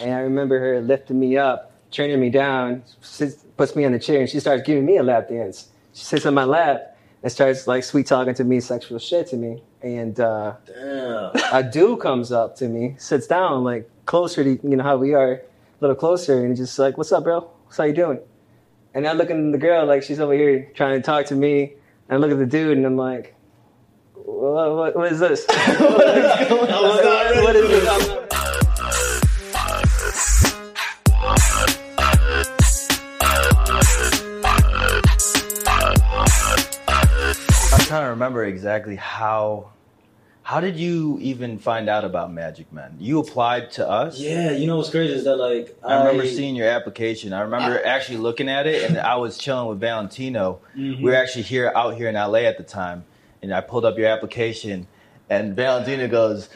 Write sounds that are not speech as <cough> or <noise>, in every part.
And I remember her lifting me up, turning me down, sits, puts me on the chair, and she starts giving me a lap dance. She sits on my lap and starts like sweet talking to me, sexual shit to me. And uh, a dude comes up to me, sits down like closer to you know how we are, a little closer, and just like, "What's up, bro? What's how you doing?" And I look at the girl like she's over here trying to talk to me, and I look at the dude, and I'm like, "What, what, what is this? <laughs> what, is going I was on? not ready what is this?" To remember exactly how. How did you even find out about Magic Men? You applied to us. Yeah, you know what's crazy is that like I remember seeing your application. I remember actually looking at it, and I was chilling with Valentino. Mhm. We were actually here out here in LA at the time, and I pulled up your application, and Valentino goes,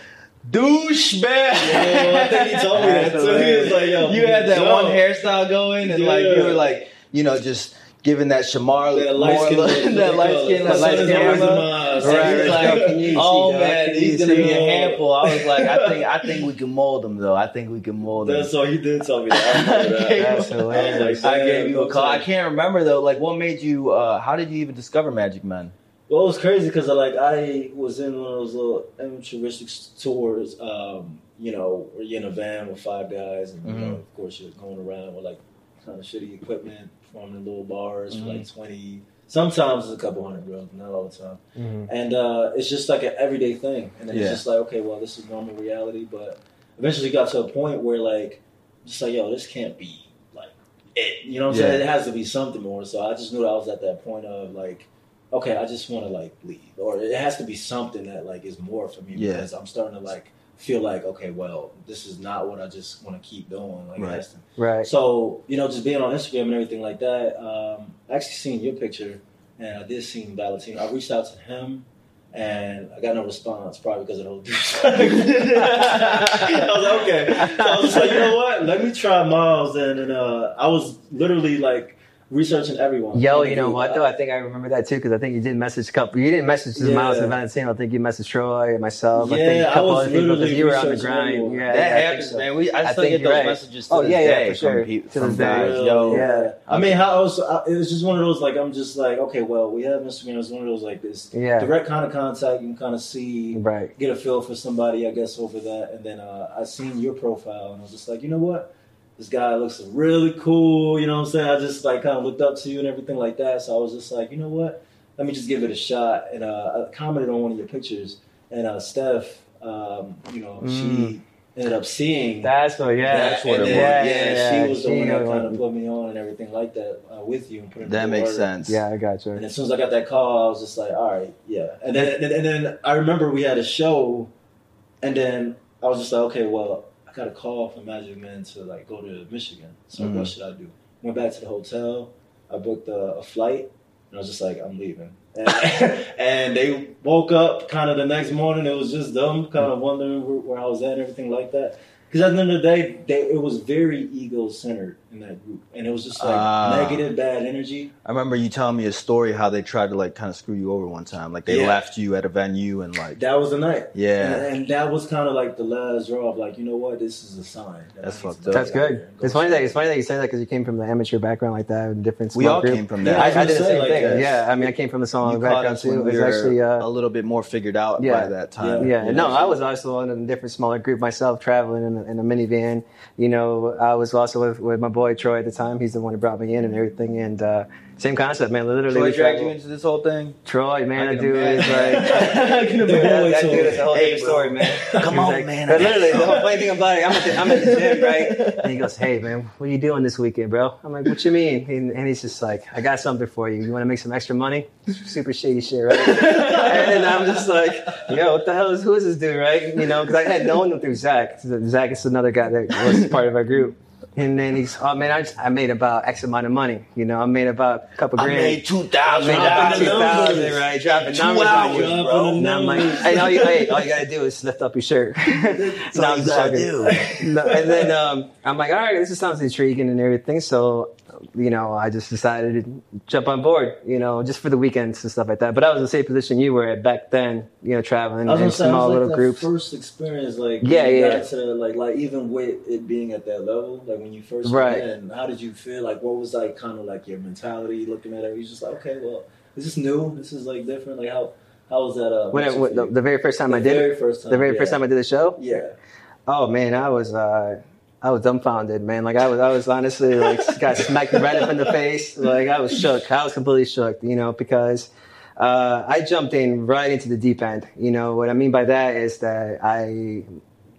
Douchebag. man." Yeah, I think he told me that <laughs> too. He was like, "Yo, you had that Joe." one hairstyle going, and like you were like, you know, just giving that Shamar That light skin, <laughs> look- look, that light look, skin, that light skin. was look, like, Can you see, "Oh dog? man, Can he's gonna see, be a handful." I was like, "I think, I think we can mold him, though. I think we can mold him." That's all he did tell me that. I that. <laughs> That's hilarious. I like, I gave you a call. I can't remember though. Like, what made you? uh How did you even discover Magic Men? Well, it was crazy because like I was in one of those little amateuristic tours. Um, you know, where you're in a van with five guys, and you know, Mhm. of course, you're going around with like kind of shitty equipment, performing in little bars for like twenty. Sometimes it's a couple hundred girls, not all the time. Mhm. And uh, it's just like an everyday thing, and then Yeah. it's just like, okay, well, this is normal reality. But eventually, it got to a point where like, just like, yo, this can't be like it. You know what I'm saying? It has to be something more. So I just knew I was at that point of like, okay, I just want to like leave, or it has to be something that like is more for me Yeah. because I'm starting to like feel like, okay, well, this is not what I just want to keep doing. Like, Right. has Right. so, you know, just being on Instagram and everything like that, um, I actually seen your picture and I did see Valentino. I reached out to him and I got no response, probably because of the whole <laughs> douche. I was like, okay. So I was just like, you know what? Let me try Miles. And, and uh, I was literally like researching everyone. Yo, you know what though? I think I remember that too because I think you did message a couple. You didn't message just Yeah. Miles and Valentino. I think you messaged Troy and myself. I Yeah, think a I couple was other people because literally you were on the researching grind. everyone. Yeah, that yeah, happens, so. man. We I, I still get those right. messages to Oh, yeah, yeah, for sure. from, To this day. guys. Yo, Yeah. I mean, how else? I, it was just one of those like I'm just like, okay, well, we have Instagram. It's one of those like this Yeah. direct kind of contact. You can kind of see Right. get a feel for somebody, I guess, over that. And then uh, I seen your profile, and I was just like, you know what? This guy looks really cool. You know what I'm saying? I just like kind of looked up to you and everything like that. So I was just like, you know what? Let me just give it a shot. And uh, I commented on one of your pictures, and uh, Steph, um, you know, she ended up seeing. That's what. Yeah. that, what it then, was. Yeah, Yeah, she was the one that knew kind of put me on and everything like that uh, with you and put it that makes words. sense. Yeah, I got you. And as soon as I got that call, I was just like, all right, yeah. And then and, and then I remember we had a show, and then I was just like, okay, well, I got a call from Magic Men to like go to Michigan. So Mhm. what should I do? Went back to the hotel. I booked a, a flight, and I was just like, I'm leaving. And, <laughs> and they woke up kind of the next morning. It was just them kind of wondering where, where I was at and everything like that. Because at the end of the day, they, it was very ego centered in that group, and it was just like Ah. negative, bad energy. I remember you telling me a story how they tried to like kind of screw you over one time. Like they Yeah. left you at a venue and like That was the night. yeah. And, and that was kind of like the last draw of like, you know what, this is a sign. that That's fucked up. That's good. go It's funny that it's funny that you say that because you came from the amateur background like that, and different. We small all group. came from Yeah, that. I, was I gonna did the same like, thing. that. Yeah, I mean, I came from the small you background too. we It's were actually uh, a little bit more figured out Yeah. by that time. Yeah, Yeah. no, I was also in a different smaller group myself, traveling in a, in a minivan. You know, I was also with, with my boy Troy at the time. He's the one who brought me in and everything. And uh, same concept, man. Literally, Troy dragged you into this whole thing. Troy, man, I that can dude is like. <laughs> I can Dude, imagine. that, that dude is a whole Hey, different story, man. <laughs> Come on, like- man. But literally, the whole funny thing about it, I'm at the, I'm at the gym, right? <laughs> And he goes, "Hey, man, what are you doing this weekend, bro?" I'm like, "What you mean?" And, and he's just like, "I got something for you. You want to make some extra money? Super shady shit, right?" and then I'm just like, "Yo, what the hell is who is this dude, right?" You know, because I had known him through Zach. Zach is another guy that was part of our group. And then he's, oh man, I, just, I made about X amount of money. You know, I made about a couple I grand. made two I made about Dropping two the thousand, numbers. right? Dropping Two numbers on hours, you. Bro. the And I'm like, numbers. hey, all you, hey, all you gotta do is lift up your shirt. <laughs> That's No, all I'm you just gotta do. No, and then um, I'm like, all right, this sounds intriguing and everything. So, you know, I just decided to jump on board, you know, just for the weekends and stuff like that. But I was in the same position you were at back then, you know, traveling in say, small I was little groups. first experience, like Yeah, yeah. got to like like even with it being at that level, like when you first Right. in, how did you feel? Like what was like kind of like your mentality looking at it? You just like, okay, well, this is new. This is like different. Like how how was that? Uh, When, for the, the very first time The I did it, time, the very yeah. first time I did the show, yeah. oh man, I was, uh, I was dumbfounded, man. Like I was, I was honestly like got smacked right up in the face. Like I was shook. I was completely shook, you know, because uh, I jumped in right into the deep end. You know what I mean by that is that I,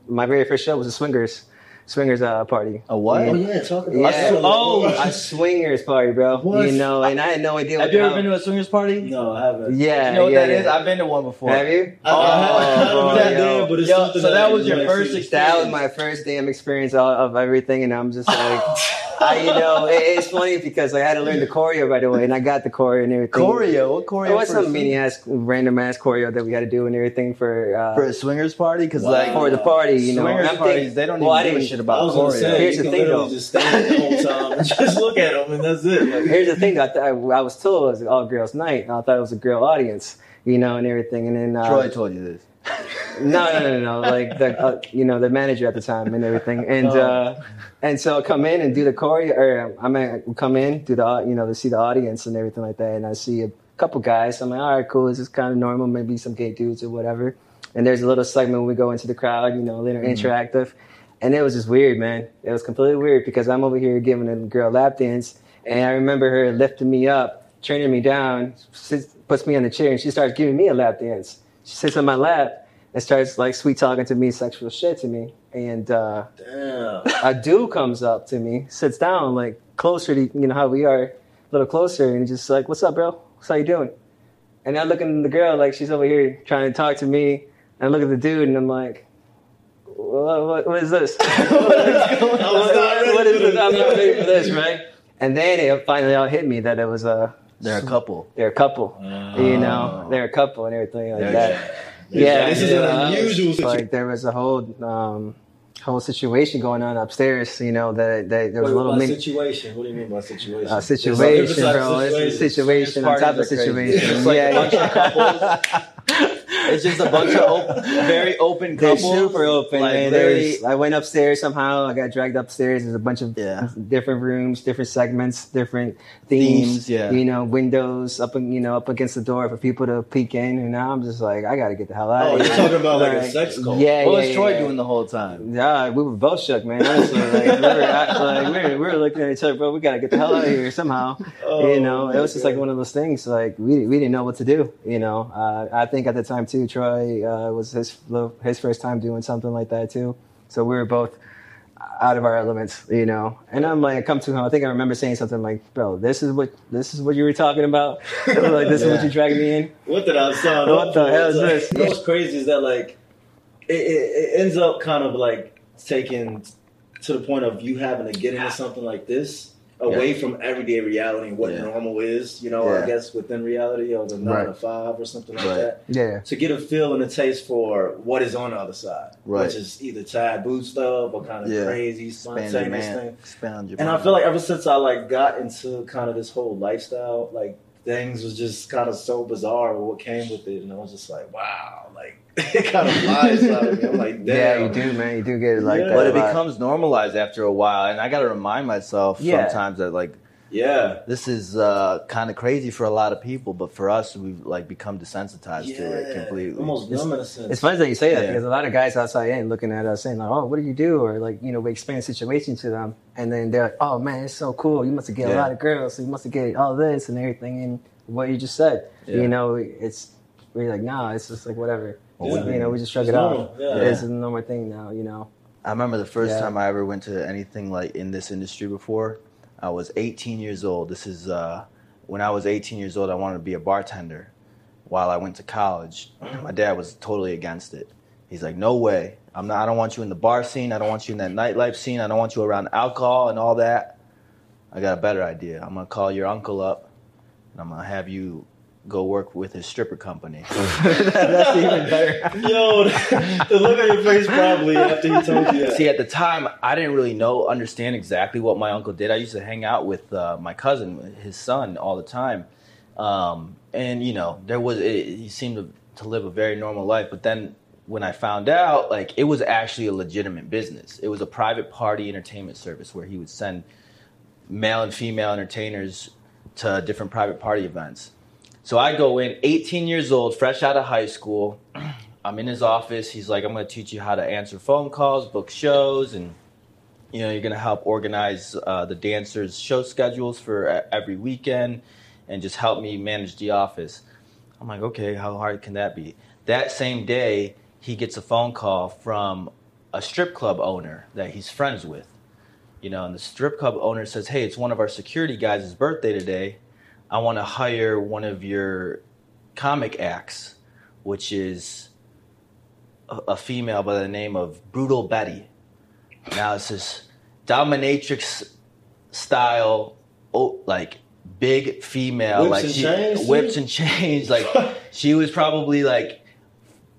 my very first show was the swingers, swingers uh, party. A what? Oh Yeah. yeah, talk about Yeah. that. Oh, a swingers party, bro. What? You know, and I had no idea. Have what you ever hell- been to a swingers party? No, I haven't. Yeah, You know what yeah, that yeah. is? I've been to one before. Have you? I, I had, I had Oh, an idea, yo. but it's Yo, something so that I was your didn't first experience? That was my first damn experience of, of everything, and I'm just like, <laughs> I, you know, it, it's funny because like, I had to learn the choreo right away, and I got the choreo and everything. Choreo? What choreo? It was some mini ass, random ass choreo that we had to do and everything for uh, for a swingers party? Because Wow. like for the party. You know, swingers I'm parties, thinking- they don't well, even give a shit I about choreo. say, Here's the thing, though. just stand the whole time and just <laughs> look at them, and that's it. Like, Here's the thing. I, th- I, I was told it was all girls night. And I thought it was a girl audience, you know, and everything. And then uh, Troy told you this. No, no, no, no. Like the, uh, you know, the manager at the time and everything, and Oh. uh, and so I come in and do the choreo, or I mean, come in do the, you know, to see the audience and everything like that, and I see a couple guys. I'm like, all right, cool. This is kind of normal. Maybe some gay dudes or whatever. And there's a little segment where we go into the crowd, you know, a little interactive, and it was just weird, man. It was completely weird because I'm over here giving a girl lap dance, and I remember her lifting me up, turning me down, sits, puts me on the chair, and she starts giving me a lap dance. She sits on my lap and starts like sweet talking to me, sexual shit to me. And uh, a dude comes up to me, sits down like closer to you know how we are, a little closer, and he's just like, "What's up, bro? What's how you doing?" And I look at the girl like she's over here trying to talk to me. And I look at the dude and I'm like, "What, what, what is this? what, is going- I was not ready what is this? this. I'm not ready for this, right?" And then it finally all hit me that it was a They're a couple. they're a couple. you know, Oh. they're a couple and everything like They're- that. Yeah, this is you an unusual situation. Like there was a whole um, whole situation going on upstairs. You know that, that there was Wait, a little mini situation. What do you mean by situation? uh, situation, different type of bro. It's a situation. situation on top of Parties are crazy. situation. It's like yeah, a bunch of couples. <laughs> It's just a bunch of op- very open They're couples. super open, Like, man. very- I went upstairs somehow. I got dragged upstairs. There's a bunch of Yeah. different rooms, different segments, different themes. Themes, yeah. You know, windows up, you know, up against the door for people to peek in. And now I'm just like, I got to get the hell out Oh, of you're here. talking about like a sex cult. Yeah, What yeah, was Troy yeah. doing the whole time? Yeah, we were both shook, man. Honestly, like, we, were, like, we, were, we were looking at each other, bro. We gotta get the hell out of here somehow. Oh, you know, it was just like one of those things. Like we we didn't know what to do. You know, uh, I think at the time too, Troy uh, was his his first time doing something like that too. So we were both out of our elements, you know. And I'm like, I come to him. I think I remember saying something like, "Bro, this is what this is what you were talking about. <laughs> like this is what Yeah. you dragging me in." What did I sign What up the hell is It's like- this? You know what's crazy is that like it, it, it ends up kind of like taking to the point of you having to get into something like this away from everyday reality and what Yeah. normal is. You know, I guess within reality or the nine Right. to five or something like Right. that. Yeah, To get a feel and a taste for what is on the other side, Right. which is either taboo stuff or kind of Yeah. crazy, Expand your spontaneous thing. man. Expand your And I feel like ever since I like got into kind of this whole lifestyle, like things was just kind of so bizarre what came with it, and I was just like, wow, like it kind of flies out of me. I'm like, damn, <laughs> yeah, you do, man. You do get it like Yeah. that. but it becomes normalized after a while, and I got to remind myself Yeah. sometimes that like yeah, this is uh, kind of crazy for a lot of people, but for us, we've like become desensitized yeah, to it completely. almost numb in a sense. It's funny that you say that Yeah. because a lot of guys outside in looking at us saying like, "Oh, what do you do?" Or like, you know, we explain the situation to them, and then they're like, "Oh man, it's so cool. You must have get a lot of girls. So you must have get all this and everything." And what you just said, Yeah. you know, it's we're like, "Nah, it's just like whatever." Yeah. You know, we just shrug It's it normal, off. yeah. It's a normal thing now. You know. I remember the first Yeah. time I ever went to anything like in this industry before. I was 18 years old. This is uh, when I was 18 years old. I wanted to be a bartender. While I went to college, my dad was totally against it. He's like, "No way! I'm not. I don't want you in the bar scene. I don't want you in that nightlife scene. I don't want you around alcohol and all that. I got a better idea. I'm gonna call your uncle up, and I'm gonna have you go work with his stripper company. <laughs> <laughs> That's even better. Yo, <laughs> the look on your face probably after he told you that. See, at the time, I didn't really know, understand exactly what my uncle did. I used to hang out with uh, my cousin, his son, all the time, um, and you know, there was it, he seemed to, to live a very normal life. But then, when I found out, like, it was actually a legitimate business. It was a private party entertainment service where he would send male and female entertainers to different private party events. So I go in, 18 years old, fresh out of high school. <clears throat> I'm in his office. He's like, I'm going to teach you how to answer phone calls, book shows, and you know, you're going to help organize uh, the dancers' show schedules for every weekend, and just help me manage the office. I'm like, okay, how hard can that be? That same day, he gets a phone call from a strip club owner that he's friends with. You know, and the strip club owner says, "Hey, it's one of our security guys' birthday today. I want to hire one of your comic acts, which is a, a female by the name of Brutal Betty. Now it's this dominatrix style, oh, like big female, Whips like and she chains, whips too? and chains. Like <laughs> she was probably like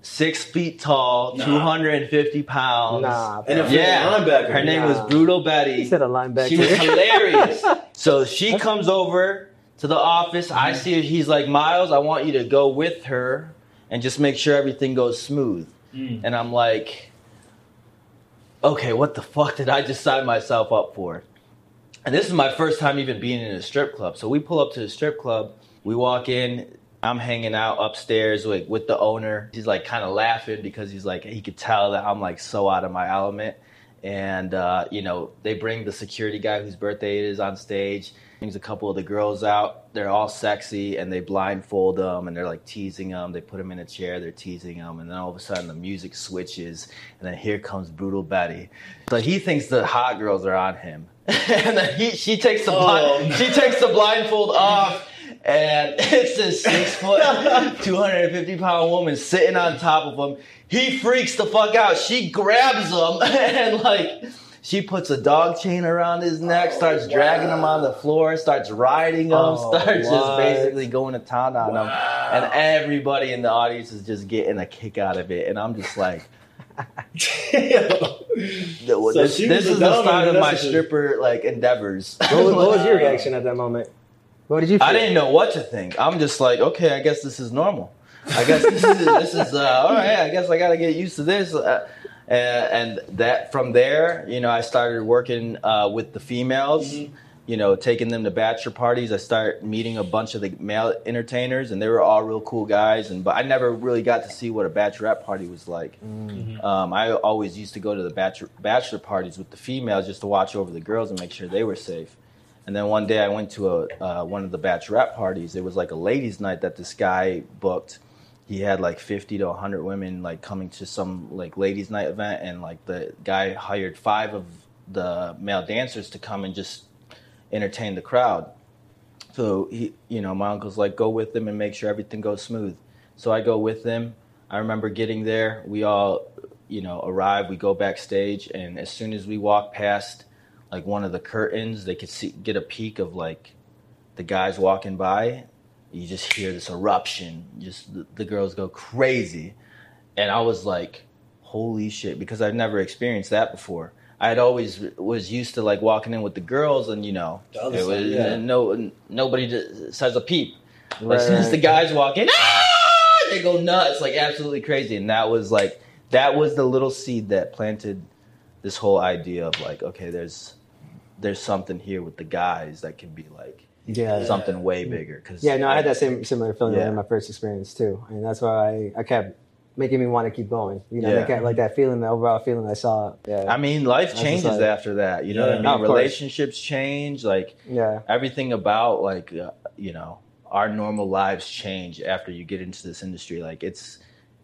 six feet tall, Nah. two hundred and fifty pounds. Nah, And if Yeah, you're a linebacker, her name Nah. was Brutal Betty. He said a linebacker. She was <laughs> hilarious. so she comes over to the office. I see her. He's like, Miles, I want you to go with her and just make sure everything goes smooth. Mm. And I'm like, okay, what the fuck did I just sign myself up for? And this is my first time even being in a strip club. So we pull up to the strip club. We walk in. I'm hanging out upstairs with, with the owner. He's like kind of laughing because he's like, he could tell that I'm like so out of my element. And, uh, you know, they bring the security guy whose birthday it is on stage, brings a couple of the girls out. They're all sexy and they blindfold them and they're like teasing them. They put them in a chair, they're teasing them. And then all of a sudden the music switches and then here comes Brutal Betty. So he thinks the hot girls are on him. <laughs> and then he, she takes the blind, Oh, she takes the blindfold off, and <laughs> it's this six foot, <laughs> two hundred and fifty pound woman sitting on top of him. He freaks the fuck out. She grabs him and like. She puts a dog chain around his neck, starts dragging him on the floor, starts riding him, Oh, starts just basically going to town on him. And everybody in the audience is just getting a kick out of it. And I'm just like, <laughs> so this, this is the start of my stripper like endeavors. what, was, what was your <laughs> reaction at that moment? What did you? Feel? I didn't know what to think. I'm just like, okay, I guess this is normal. I guess this is this is uh, all right. I guess I got to get used to this. Uh, and, and that from there, you know, I started working uh, with the females. Mhm. You know, taking them to bachelor parties. I started meeting a bunch of the male entertainers, and they were all real cool guys. And but I never really got to see what a bachelorette party was like. Mm. Um, I always used to go to the bachelor, bachelor parties with the females just to watch over the girls and make sure they were safe. And then one day I went to a uh, one of the bachelorette parties. It was like a ladies' night that this guy booked. He had like 50 to 100 women like coming to some like ladies' night event, and like the guy hired five of the male dancers to come and just entertain the crowd. So he, you know, my uncle's like, go with them and make sure everything goes smooth. So I go with them. I remember getting there. We all, you know, arrive. We go backstage, and as soon as we walk past, like one of the curtains, they could see get a peek of like the guys walking by. You just hear this eruption. Just the, the girls go crazy, and I was like, "Holy shit!" Because I've never experienced that before. I had always was used to like walking in with the girls, and you know, The it side, was yeah. no nobody says a peep. Right, as soon as the guys walk in, ah! they go nuts, like absolutely crazy. And that was like that was the little seed that planted this whole idea of like, okay, there's there's something here with the guys that can be like Yeah. something way bigger. Cause Yeah, no, I had that same similar feeling Yeah. in my first experience too, and that's why I, I kept making me want to keep going. You know, Yeah. like, that- like that feeling, the overall feeling I saw. Yeah, I mean, life changes like- after that. You know what I Yeah. mean? Of course. Relationships change. Like yeah, everything about like uh, you know our normal lives change after you get into this industry. Like it's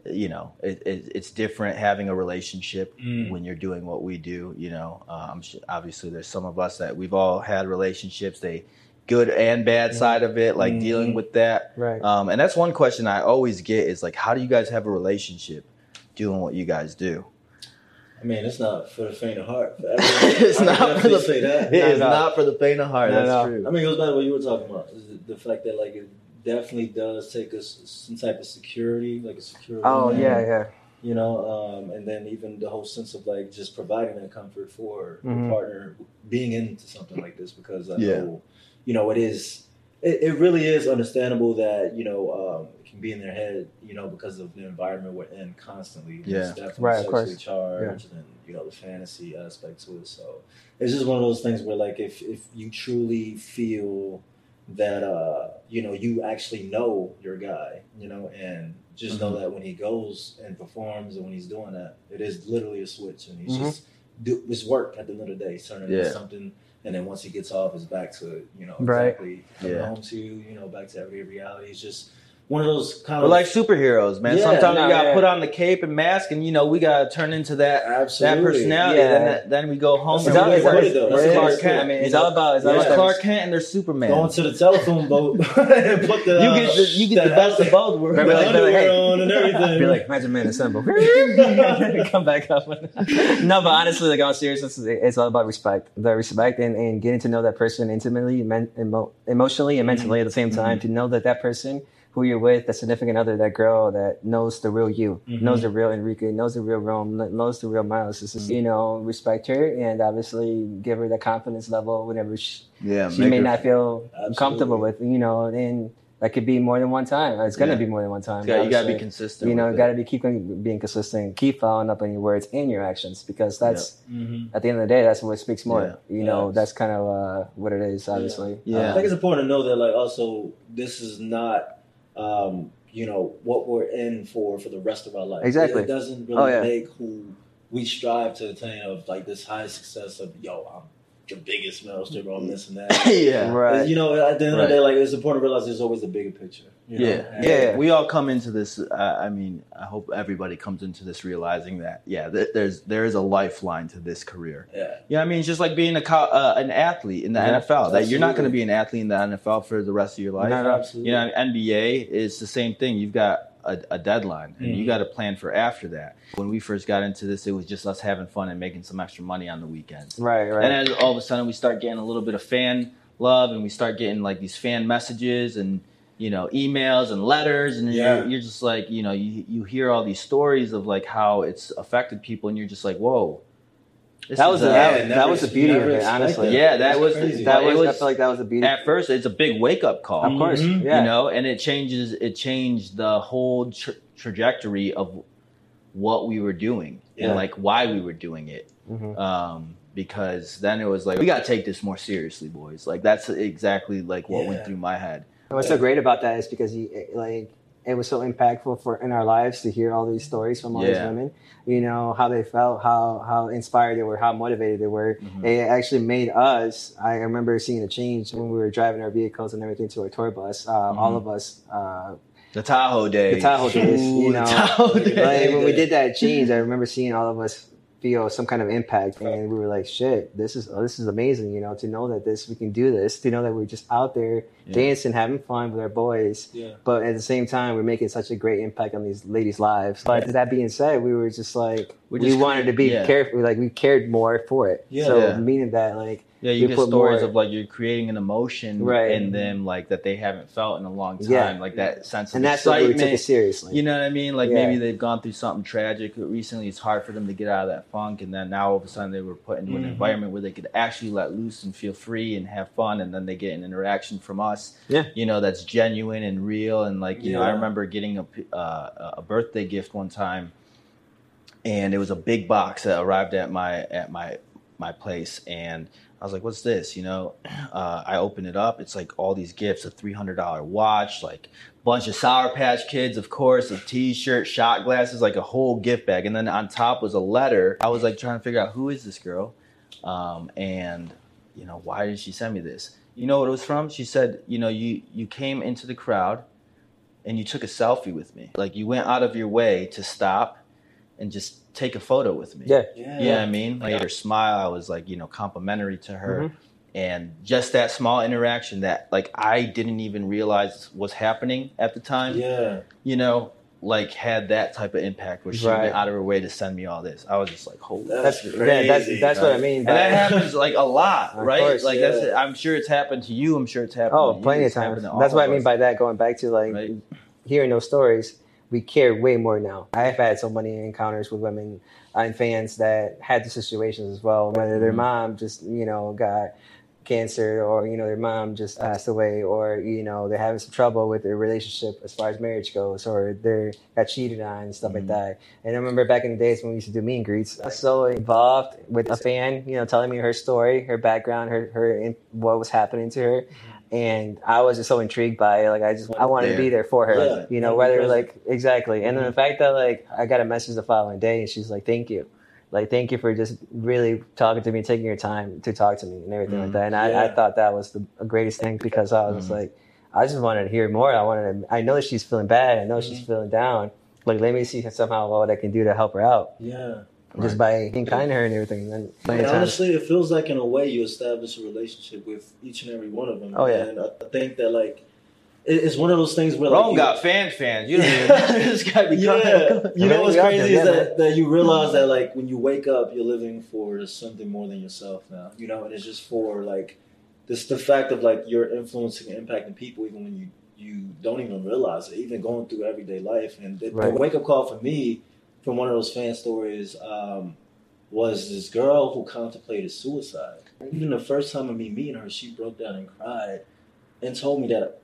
you know it, it, it's different having a relationship Mm. when you're doing what we do. You know, um, obviously there's some of us that we've all had relationships. They good and bad side of it, like Mhm. dealing with that. right. Um, and that's one question I always get is like, how do you guys have a relationship doing what you guys do? I mean, it's not for the faint of heart. <laughs> it's I not for the definitely say that. It No, is no. not for the faint of heart. No, That's no. true. I mean, it goes back to what you were talking about. The, the fact that like it definitely does take us some type of security, like a security. Oh net, yeah, yeah. You know, um, and then even the whole sense of like just providing that comfort for the partner being into something like this because I Yeah. know, you know, it is. It, it really is understandable that you know um, it can be in their head, you know, because of the environment we're in constantly. Yeah. it's definitely Right, of sexually course. charged, and you know the fantasy aspect to it. So it's just one of those things where, like, if if you truly feel that uh you know you actually know your guy, you know, and just know that when he goes and performs and when he's doing that, it is literally a switch, and he's Mhm. just do it's work at the end of the day. Turning Yeah. into something. And then once he gets off, it's back to you know Right. exactly Yeah. home to you, you know, back to everyday reality. It's just one of those kind We're of like superheroes, man. Yeah, Sometimes no, we gotta yeah. put on the cape and mask, and you know we gotta turn into that that personality. Yeah. Then, that, then we go home. That's and a all- we good way to put it, though. That's we're a Clark Kent. I mean, it's all about it's all about Clark Kent and they're Superman. going to the telephone boat <laughs> and put the you get the, you get the that best of both worlds. Remember, like, underwear hey. on and everything. Be like Magic Men assemble. <laughs> <laughs> Come back up. no, but honestly, like on seriousness, it's all about respect. The respect and, and getting to know that person intimately, men, emo, emotionally, and mentally at the same time. To know that that person who you're with, that significant other, that girl that knows the real you, Mhm. knows the real Enrique, knows the real Rome, knows the real Miles. This is, you know, respect her and obviously give her the confidence level whenever she, Yeah, she may her- not feel Absolutely. comfortable with, you know, and that could be more than one time. It's gonna Yeah. be more than one time. You gotta, you gotta be consistent. You know, with gotta be keep being consistent, keep following up on your words and your actions because that's Mhm. at the end of the day, that's what speaks more. Yeah. You know, Yes. that's kind of uh, what it is, obviously. Yeah. I think it's important to know that, like, also, this is not, um, you know, what we're in for for the rest of our life. Exactly. It, doesn't really Oh, yeah. make who we strive to attain of, like, this high success of, yo, I'm the biggest male stripper on this and that. <coughs> yeah. Right. You know, at the end of the day, like, it's important to realize there's always a bigger picture. You know? Yeah, And- Yeah. We all come into this. Uh, I mean, I hope everybody comes into this realizing that, yeah, th- there's there is a lifeline to this career. Yeah. Yeah, I mean, it's just like being a co- uh, an athlete in the Yeah, NFL. That you're not going to be an athlete in the NFL for the rest of your life. Not. Absolutely. You know, NBA is the same thing. You've got a, a deadline, and you Mhm. got to plan for after that. When we first got into this, it was just us having fun and making some extra money on the weekends. Right, right. And as all of a sudden we start getting a little bit of fan love, and we start getting like these fan messages and you know emails and letters, and Yeah. you're, you're just like you know you you hear all these stories of like how it's affected people, and you're just like whoa. This that is was the, a- that, Yeah, that never- was the beauty of it, honestly. that. Yeah, that That's was crazy. That it was, I feel like that was the beauty. at first it's a big wake up call. of course, Mhm. yeah. you know and it changes it changed the whole tra- trajectory of what we were doing Yeah. and like why we were doing it Mhm. um because then it was like we got to take this more seriously boys like that's exactly like what went through my head And what's so great about that is because you like it was so impactful for in our lives to hear all these stories from all these women. You know how they felt, how how inspired they were, how motivated they were. Mhm. It actually made us. I remember seeing a change when we were driving our vehicles and everything to our tour bus. Um, All Mhm. of us. Uh, the tahoe days the Tahoe days, Ooh, you know, Tahoe days. like when we did that change, I remember seeing all of us feel some kind of impact, and we were like, "Shit, this is this is amazing!" You know, to know that this we can do this, to know that we're just out there Yeah. dancing, having fun with our boys, Yeah. but at the same time, we're making such a great impact on these ladies' lives. But that being said, we were just like We we, just wanted to be yeah. careful, like we cared more for it. Yeah. so meaning that like yeah you get put stories more- of like you're creating an emotion Right. in them like that they haven't felt in a long time Yeah. like that sense of and that's why we excitement took it seriously. You know what I mean? Like Yeah. maybe they've gone through something tragic recently. It's hard for them to get out of that funk, and then now all of a sudden they were put into an Mhm. environment where they could actually let loose and feel free and have fun, and then they get an interaction from us. Yeah. you know that's genuine and real, and like you know, I remember getting a uh, a birthday gift one time, and it was a big box that arrived at my at my my place, and I was like, "What's this?" You know, <clears throat> uh, I open it up. It's like all these gifts: a three hundred dollar watch, like bunch of Sour Patch Kids, of course, a T-shirt, shot glasses, like a whole gift bag, and then on top was a letter. I was like trying to figure out who is this girl, um, and you know why did she send me this? You know what it was from? She said, you know, you you came into the crowd, and you took a selfie with me. Like you went out of your way to stop and just take a photo with me. yeah, Yeah. You know what I mean? Like her smile, I was like, you know, complimentary to her. Mm-hmm. And just that small interaction that like I didn't even realize was happening at the time. Yeah. You know, like had that type of impact where she Right. went out of her way to send me all this. I was just like, holy. That's That's yeah, that's crazy, that's what I mean. and that happens like a lot, right? course, like that's yeah. I'm sure it's happened to you. I'm sure it's happened. Oh, to you. plenty of It's happened times. That's what I mean us. by that. Going back to like Right. hearing those stories, we care way more now. I've had so many encounters with women and fans that had the situations as well. Whether their Mhm. mom just you know got cancer, or you know their mom just passed away, or you know they're having some trouble with their relationship as far as marriage goes, or they're got cheated on and stuff like Mhm. that. And I remember back in the days when we used to do meet and greets, I was so involved with a fan, you know, telling me her story, her background, her her what was happening to her and I was just so intrigued by it. Like I just I wanted to be there for her. Yeah, you know, yeah, whether like exactly. And then the fact that like I got a message the following day and she's like, Thank you. Like thank you for just really talking to me, taking your time to talk to me and everything like Mhm. that. And I, I thought that was the greatest thing because I was Mhm. like I just wanted to hear more. I wanted to I know that she's feeling bad. I know she's Mhm. feeling down. Like let me see somehow what I can do to help her out. Yeah. Just by being kind to her and everything. And plenty And of times- honestly, it feels like in a way you establish a relationship with each and every one of them. Oh, yeah. And I think that like it's one of those things where like Rome you- got fan fans. You <laughs> don't even. <laughs> this guy be yeah, crying. you know what's crazy there, is yeah, that, that you realize that like when you wake up, you're living for something more than yourself now. You know, and it's just for like this the fact of like you're influencing and impacting people even when you you don't even realize it, even going through everyday life. And the, Right. the wake up call for me from one of those fan stories um, was this girl who contemplated suicide. Even the first time of me meeting her, she broke down and cried and told me that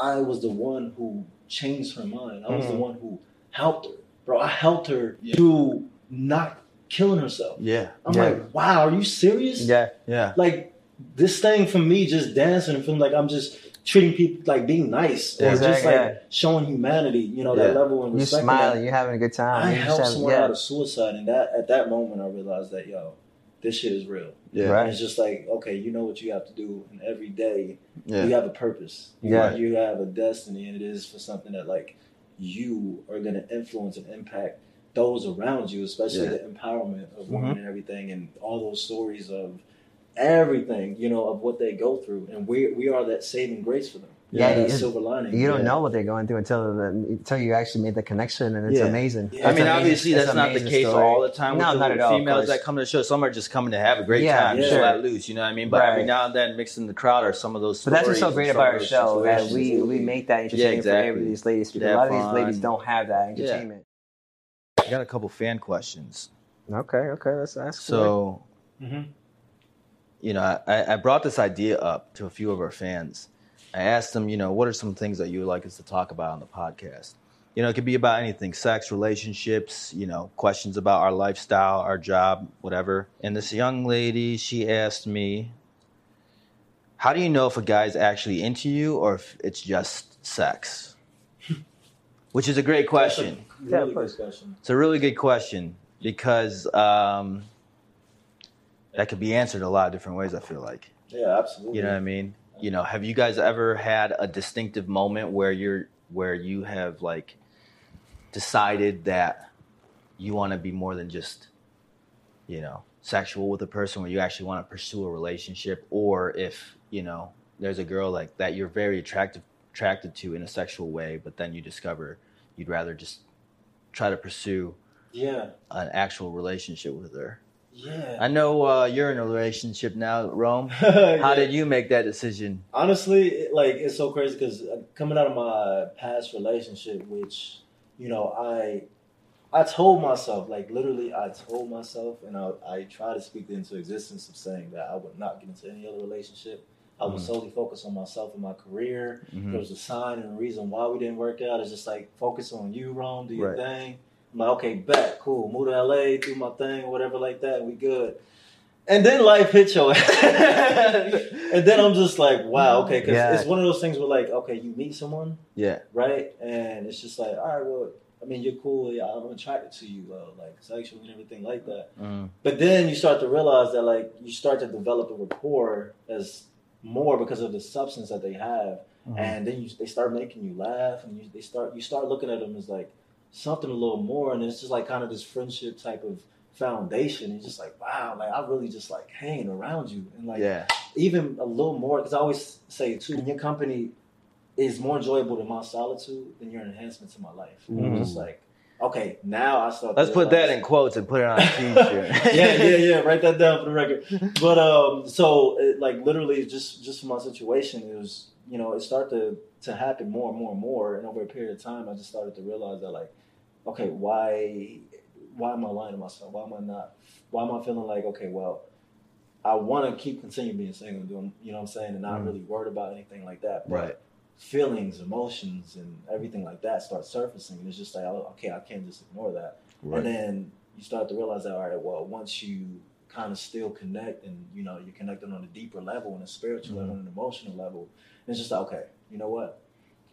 I was the one who changed her mind. I was the Mhm. one who helped her. Bro, I helped her Yeah. to not killing herself. Yeah, I'm Yeah. like, wow, are you serious? yeah. yeah. Like this thing for me, just dancing and feeling like I'm just treating people like being nice or just like yeah. showing humanity, you know, that level and You respect. smiling, you're having a good time. I You just helped someone yeah. out of suicide, and that at that moment I realized that yo, this shit is real. Yeah, Right. And it's just like okay, you know what you have to do, and every day yeah. you have a purpose. You, Yeah. you have a destiny, and it is for something that like you are going to influence and impact those around you, especially Yeah. the empowerment of Mm-hmm. women and everything, and all those stories of everything you know of what they go through, and we we are that saving grace for them. Yeah, that you- silver lining. You don't Yeah. know what they're going through until the, until you actually made the connection, and it's Yeah. amazing. Yeah. I mean, amazing- obviously, that's not the case story. all the time. No, with not the at all, Females that come to the show, some are just coming to have a great Yeah, time, just sure. let loose. You know what I mean? But every now and then, mixed in the crowd are some of those. But that's what's so great about some our show that we we make that entertaining exactly. for every these ladies because Yeah, a lot of these ladies don't have that entertainment. I got a couple fan questions. Okay, okay, let's ask. So, Mhm. you know, I, I brought this idea up to a few of our fans. I asked them, you know, what are some things that you would like us to talk about on the podcast? You know, it could be about anything sex, relationships, you know, questions about our lifestyle, our job, whatever. And this young lady, she asked me, How do you know if a guy's actually into you or if it's just sex? <laughs> Which is a great question. That's a really good question. It's a really good question because um, that could be answered a lot of different ways. I feel like Yeah, absolutely. you know what I mean. You know, have you guys ever had a distinctive moment where you're where you have like decided that you want to be more than just you know sexual with a person, where you actually want to pursue a relationship, or if you know there's a girl like that you're very attractive attracted to in a sexual way, but then you discover you'd rather just try to pursue Yeah, an actual relationship with her. Yeah. I know uh, you're in a relationship now, Rome. <laughs> Yeah. How did you make that decision? honestly it, like it's so crazy because coming out of my past relationship which you know i i told myself like literally i told myself and i, I try to speak into existence of saying that i would not get into any other relationship i would Mhm. solely focus on myself and my career Mhm. there was a sign and a reason why we didn't work out it's just like focus on you Rome, do your Right. thing i'm like okay bet cool move to la do my thing whatever like that we good and then life hits your <laughs> and then I'm just like, wow, okay, because Yeah. it's one of those things where like, okay, you meet someone, Yeah, right, and it's just like, all right, well, I mean, you're cool, yeah, I'm attracted to you, uh, like sexually and everything like that. mm. But then you start to realize that like you start to develop a rapport as more because of the substance that they have, Mhm. and then you they start making you laugh, and you they start you start looking at them as like something a little more, and it's just like kind of this friendship type of foundation. And just like wow, like I really just like hanging around you, and like yeah, even a little more because I always say too, when your company is more enjoyable than my solitude, than your enhancement to my life. And I'm mm-hmm. just like, okay, now I start. Let's put that in quotes and put it on a <laughs> t-shirt. yeah, yeah, yeah. Write that down for the record. But um, so it, like literally, just just for my situation, it was you know it started to to happen more and more and more, and over a period of time, I just started to realize that like, okay, why why am I lying to myself? Why am I not? Why am I feeling like okay, well, I want to keep continuing being single, doing you know what I'm saying, and not Mhm. really worried about anything like that. But Right. Feelings, emotions, and everything like that start surfacing, and it's just like, oh, okay, I can't just ignore that. Right. And then you start to realize that, all right, well, once you kind of still connect and, you know, you're connecting on a deeper level, on a spiritual mm-hmm. level, on an emotional level, it's just like, okay, you know what?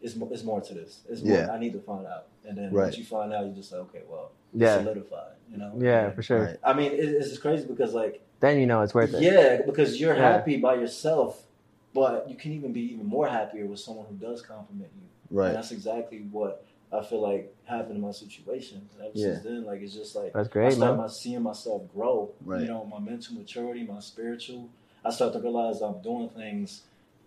It's, mo- it's more to this. It's more, Yeah. I need to find out. And then Right. once you find out, you're just like, okay, well, Yeah. solidify, you know? Yeah, And, for sure. Right. I mean, it, it's just crazy because, like, Then you know it's worth it. yeah, because you're Yeah. happy by yourself, but you can even be even more happier with someone who does compliment you. And Right. that's exactly what I feel like happened in my situation. And ever Yeah. since then, like it's just like That's I great, start man. my, seeing myself grow. Right. You know, my mental maturity, my spiritual. I start to realize I'm doing things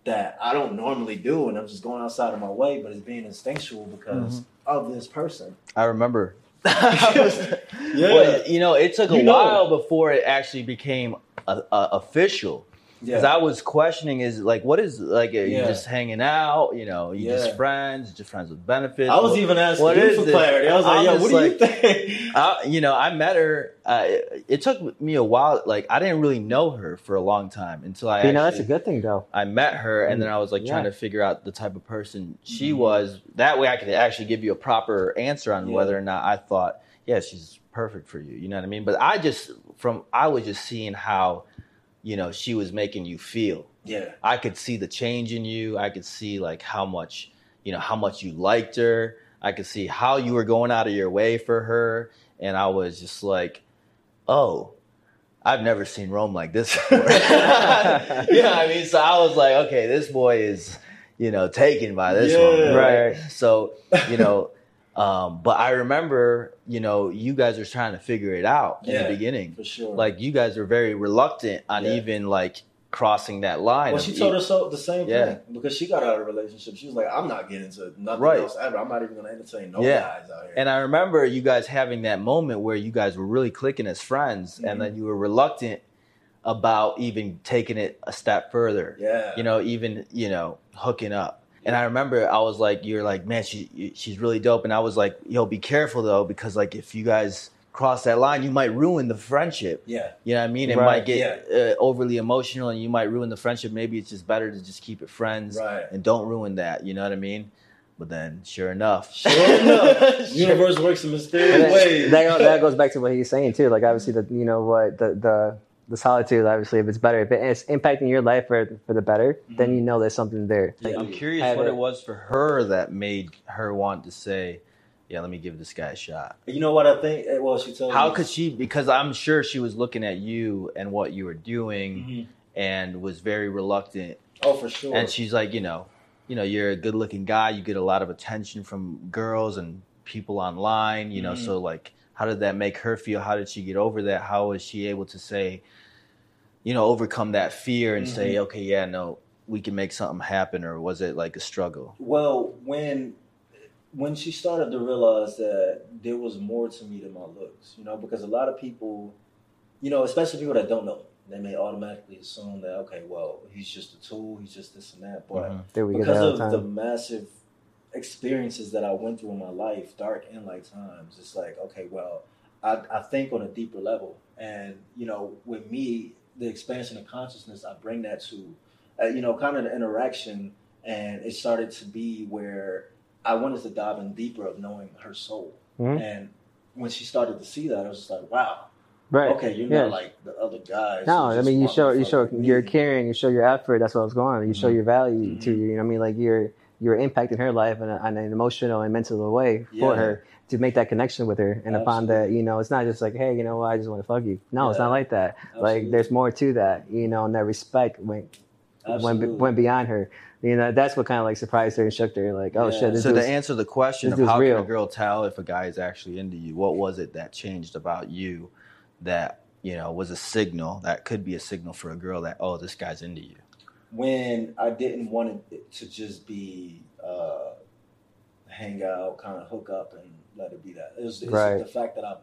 that I don't normally do, and I'm just going outside of my way, but it's being instinctual because Mm-hmm. of this person. I remember. <laughs> Yeah. Well, you know, it took a You know. while before it actually became a, a, official. Because Yeah. I was questioning, is like, what is like? Are you Yeah. just hanging out? You know, you Yeah. just friends, just friends with benefits. I was What- even asking what you is for this? clarity. I was like, I'm "Yo, just what do you think?" I, you know, I met her. Uh, it, it took me a while. Like, I didn't really know her for a long time until I. But you know, that's a good thing, though. I met her, and then I was like Yeah. trying to figure out the type of person she Mhm. was. That way, I could actually give you a proper answer on Yeah. whether or not I thought, yeah, she's perfect for you. You know what I mean? But I just from I was just seeing how, you know, she was making you feel. yeah, I could see the change in you. I could see like how much, you know, how much you liked her. I could see how you were going out of your way for her, and I was just like, oh. I've never seen Rome like this before. <laughs> <laughs> yeah, I mean, so I was like, okay, this boy is, you know, taken by this Yeah. woman, Right. So, you know, um, but I remember, you know, you guys were trying to figure it out in Yeah. the beginning. for sure. Like you guys were very reluctant on Yeah. even like crossing that line. Well, she told us so the same Yeah. thing because she got out of a relationship. She was like, "I'm not getting into nothing Right. else ever. I'm not even going to entertain no Yeah. guys out here." And I remember you guys having that moment where you guys were really clicking as friends, Mhm. and then you were reluctant about even taking it a step further. yeah, You know, even you know hooking up. And I remember I was like, "You're like, man, she she's really dope." And I was like, "Yo, be careful though, because like if you guys cross that line, you might ruin the friendship." yeah, You know what I mean? It Right, might get uh, overly emotional, and you might ruin the friendship. Maybe it's just better to just keep it friends right. and don't ruin that. You know what I mean? But then, sure enough, <laughs> Sure enough, <laughs> universe works in And mysterious that, ways. that, that goes back to what he's saying too. Like obviously, the you know what the the the solitude. Obviously, if it's better, if it's impacting your life for for the better, then you know there's something there. Yeah. I'm curious what it. it was for her that made her want to say, "Yeah, let me give this guy a shot." You know what I think? Eh, Well, she told me. How me. could she? Because I'm sure she was looking at you and what you were doing, Mhm. and was very reluctant. Oh, for sure. And she's like, you know, you know, you're a good-looking guy. You get a lot of attention from girls and people online. You know, Mhm. so like, how did that make her feel? How did she get over that? How was she able to say, you know, overcome that fear and say, Mhm. okay, yeah, no, we can make something happen, or was it like a struggle? Well, when when she started to realize that there was more to me than my looks, you know, because a lot of people, you know, especially people that don't know, they may automatically assume that okay, well, he's just a tool, he's just this and that, but Mhm. There we get that all because of the massive experiences that I went through in my life, dark and light times, it's like, okay, well, I, I think on a deeper level. And, you know, with me, the expansion of consciousness, I bring that to, uh, you know, kind of the interaction. And it started to be where I wanted to dive in deeper of knowing her soul. Mhm. And when she started to see that, I was just like, wow, Right. okay, you're Yeah. not like the other guys. No, I mean you show you show me. you're caring, you show your effort. That's what I was going. on. You show Mhm. your value to Mhm. you. know what I mean, like you're you're impacting her life in, a, in an emotional and mental way for Yeah. her to make that connection with her. And upon that, you know, it's not just like, hey, you know I just want to fuck you. No, it's not like that. Like there's more to that. You know, and that respect went went, Absolutely. went beyond her. You know, that's what kind of like surprised her and shook her. Like, oh Yeah. shit, this So dude's- to answer the question of how dude's can a girl tell if a guy is actually into you, what was it that changed about you that you know was a signal that could be a signal for a girl that oh this guy's into you? When I didn't want it to just be uh, hang out, kind of hook up, and let it be that. It was, it's Right. the fact that I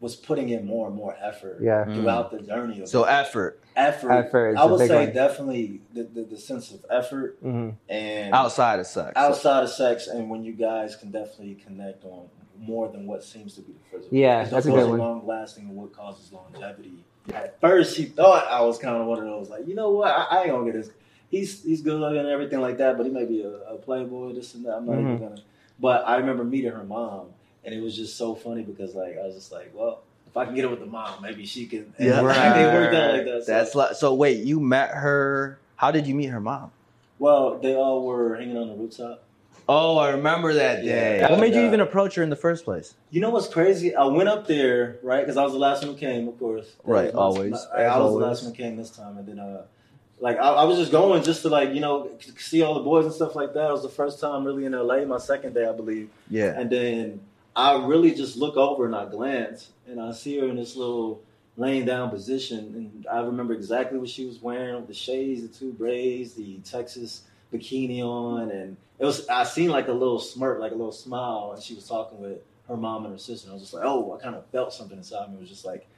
was putting in more and more effort Yeah. Mm. throughout the journey of So it. effort effort. Effort is I a would say one. definitely the, the, the sense of effort hmm and outside of sex. outside of sex, and when you guys can definitely connect on more than what seems to be the physical. Yeah, that's a those good one. Long lasting and what causes longevity. At first, he thought I was kind of one of those like, you know what, I, I ain't gonna get this. He's he's good looking and everything like that, but he may be a, a playboy, this and that. I'm not even Mhm. gonna. But I remember meeting her mom, and it was just so funny because like I was just like, well, if I can get it with the mom, maybe she can. <laughs> Yeah, the fact they worked out like that. So, That's like so. Wait, you met her? How did you meet her mom? well, they all were hanging on the rooftop. Oh, I remember that day. Yeah. what made you even approach her in the first place? You know what's crazy? I went up there, right? Because I was the last one who came, of course. Right, was always, my- I, I was always. the last one who came this time, and then, uh, like, I, I was just going just to like, you know, see all the boys and stuff like that. It was the first time really in LA, my second day, I believe. Yeah. And then I really just look over and I glance, and I see her in this little laying down position, and I remember exactly what she was wearing the shades, the two braids, the Texas bikini on, and it was I seen like a little smirk, like a little smile, and she was talking with her mom and her sister. And I was just like, oh, I kind of felt something inside me. It was just like,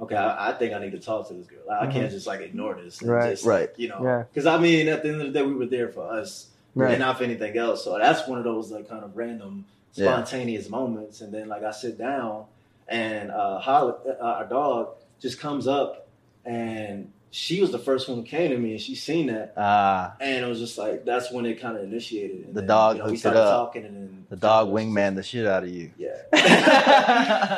okay, I, I think I need to talk to this girl. Like, I can't just like ignore this, and Right. just, Right. you know, Yeah. because I mean, at the end of the day, we were there for us Right. and not for anything else. So that's one of those like kind of random, Yeah. spontaneous moments. And then like I sit down, and uh, Holly, uh, our dog just comes up, and she was the first one who came to me, and she seen that, Ah, and it was just like that's when it kind of initiated. And The then, dog you know, we hooked it started up. talking, and then the dog wingman the shit out of you. Yeah. <laughs>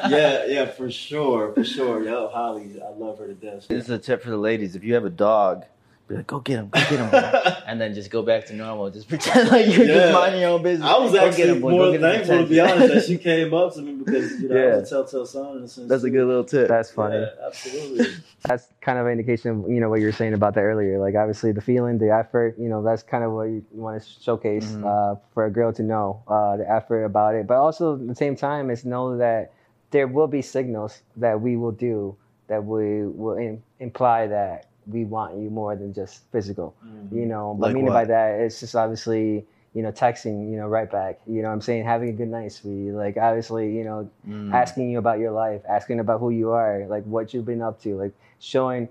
yeah, yeah, for sure, for sure. Yo, Holly, I love her to death. This is a tip for the ladies. If you have a dog, be like, go get him, go get him, <laughs> and then just go back to normal. Just <laughs> pretend like you're Yeah. just minding your own business. I was Go get actually him, boy. Go more get him thankful, to be honest, that she <laughs> came up to me because you know I was a telltale sign in a sense. That's a good little tip. That's funny. Yeah, absolutely. That's kind of an indication of you know what you were saying about that earlier. Like obviously the feeling, the effort. You know that's kind of what you want to showcase Mhm. uh, for a girl to know uh, the effort about it. But also at the same time, is know that there will be signals that we will do that we will im imply that we want you more than just physical. Mhm. You know, but Like meaning by that, it's just obviously you know texting you know right back. You know, what I'm saying having a good night, sweetie. Like obviously you know Mm. asking you about your life, asking about who you are, like what you've been up to, like showing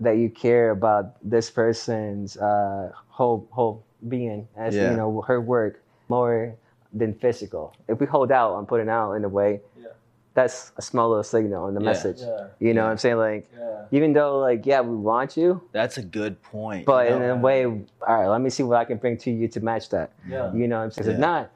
that you care about this person's uh, whole whole being, as Yeah. you know, her work more than physical. If we hold out on putting out in a way, Yeah. That's a small little signal in the Yeah. message. Yeah, You know Yeah. what I'm saying? Like yeah. even though like yeah, we want you, That's a good point. but you in a way, all right, let me see what I can bring to you to match that. Yeah, You know what I'm saying? Yeah. If not,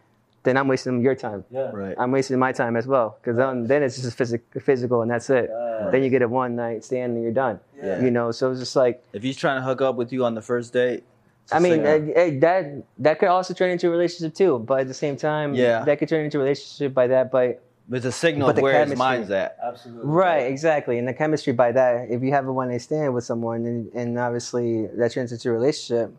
then I'm wasting your time. yeah. right. I'm wasting my time as well because then, then it's just physic- physical and that's it. Yeah. Then you get a one night stand and you're done. Yeah. You know, so it's just like If he's trying to hook up with you on the first date, I mean signal. uh, uh, that that could also turn into a relationship too. But at the same time, Yeah. that could turn into a relationship by that. But it's a signal but of the where his chemistry- mind's at. Absolutely. right, exactly, and the chemistry by that. If you have a one night stand with someone and, and obviously that turns into a relationship,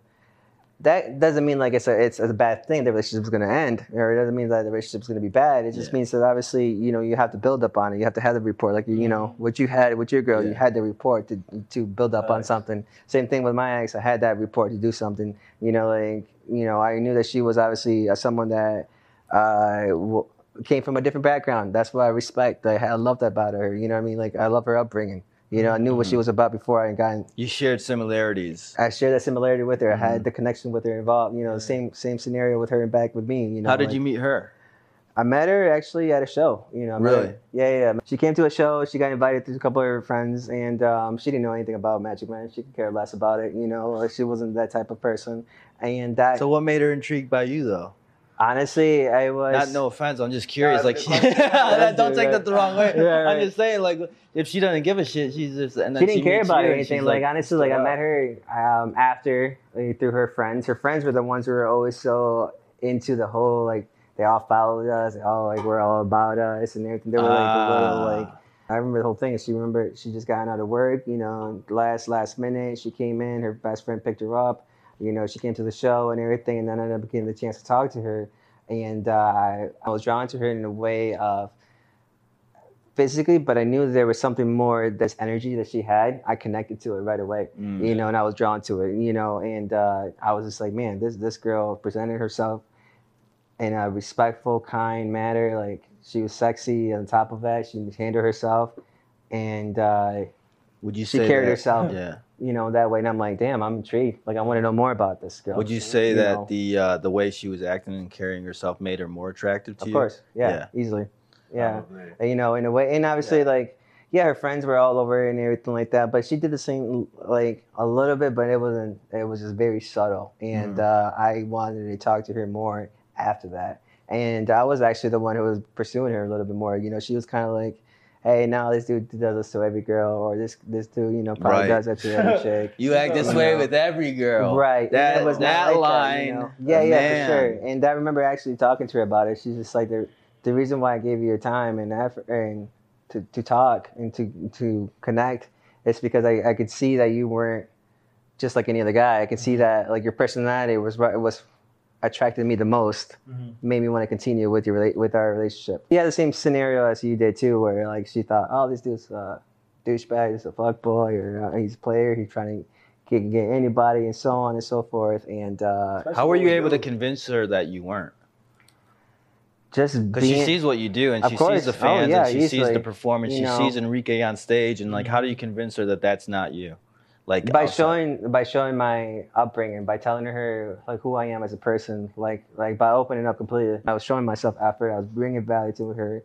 that doesn't mean like it's a it's a bad thing. The relationship's going to end, or it doesn't mean that the relationship's going to be bad. It just Yeah. means that obviously you know you have to build up on it. You have to have the report, like you know what you had with your girl. You had the report to to build up on something. Same thing with my ex. I had that report to do something. You know, like you know, I knew that she was obviously uh, someone that uh, w- came from a different background. That's what I respect. I, I love that about her. You know what I mean? Like I love her upbringing. You know, I knew what she Mhm. was about before I got. You shared similarities. I shared that similarity with her. I Mhm. had the connection with her involved. You know, Yeah. same same scenario with her and back with me. You know, How did like- you meet her? I met her actually at a show. You know, I Really? Yeah, yeah. She came to a show. She got invited to a couple of her friends, and um, she didn't know anything about Magic Men. She could care less about it. You know, she wasn't that type of person. And that, So what made her intrigued by you though? Honestly, I was Not no offense, I'm just curious. Yeah, like, <laughs> don't take that the wrong way. <laughs> Yeah, I'm just saying, like, if she doesn't give a shit, she's just and she didn't care about anything. she's Like, honestly, like I met her um, after like, through her friends. Her friends were the ones who were always so into the whole like they all followed us. They all like we're all about us and everything. They were like the little Ah. like. I remember the whole thing. She remember she just got out of work. You know, last last minute she came in. Her best friend picked her up. You know, she came to the show and everything, and then I ended up getting the chance to talk to her. And uh, I, was drawn to her in a way of physically, but I knew there was something more. This energy that she had, I connected to it right away. Mm. You know, and I was drawn to it. You know, and uh, I was just like, man, this this girl presented herself in a respectful, kind manner. Like she was sexy. On top of that, she handled herself, and uh, Would you she carried that- herself. Yeah. You know that way, and I'm like, damn, I'm intrigued. Like I want to know more about this girl. Would you say You that know. the uh, the way she was acting and carrying herself made her more attractive to Of you? Of course, yeah, Yeah. easily, yeah. Probably. And, you know, in a way, and obviously, Yeah. like, yeah, her friends were all over and everything like that. But she did the same, like, a little bit, but it wasn't. It was just very subtle, and Mhm. uh, I wanted to talk to her more after that. And I was actually the one who was pursuing her a little bit more. You know, she was kind of like, "Hey, now this dude does this to every girl, or this this dude, you know, probably Right. does that to every <laughs> chick." You act this You way know. with every girl. Right. and That it was that like line. you know? Yeah, yeah, man. for sure. And I remember actually talking to her about it. She's just like the the reason why I gave you your time and effort and to, to talk and to to connect is because I, I could see that you weren't just like any other guy. I could see mm-hmm. that like your personality was what was attracted me the most, Mhm. made me want to continue with your rela- with our relationship. Yeah, the same scenario as you did too, where like she thought, oh, this dude's a douchebag, he's a fuck boy, or uh, he's a player, he's trying to get, get anybody, and so on and so forth. And uh, How were you able to convince her that you weren't? just Because she sees what you do, and she course. sees the Oh, fans, yeah, and she sees the performance. You She know. sees Enrique on stage, and like, how do you convince her that that's not you? Like by outside- showing by showing my upbringing, by telling her like who I am as a person, like like by opening up completely. I was showing myself effort. I was bringing value to her.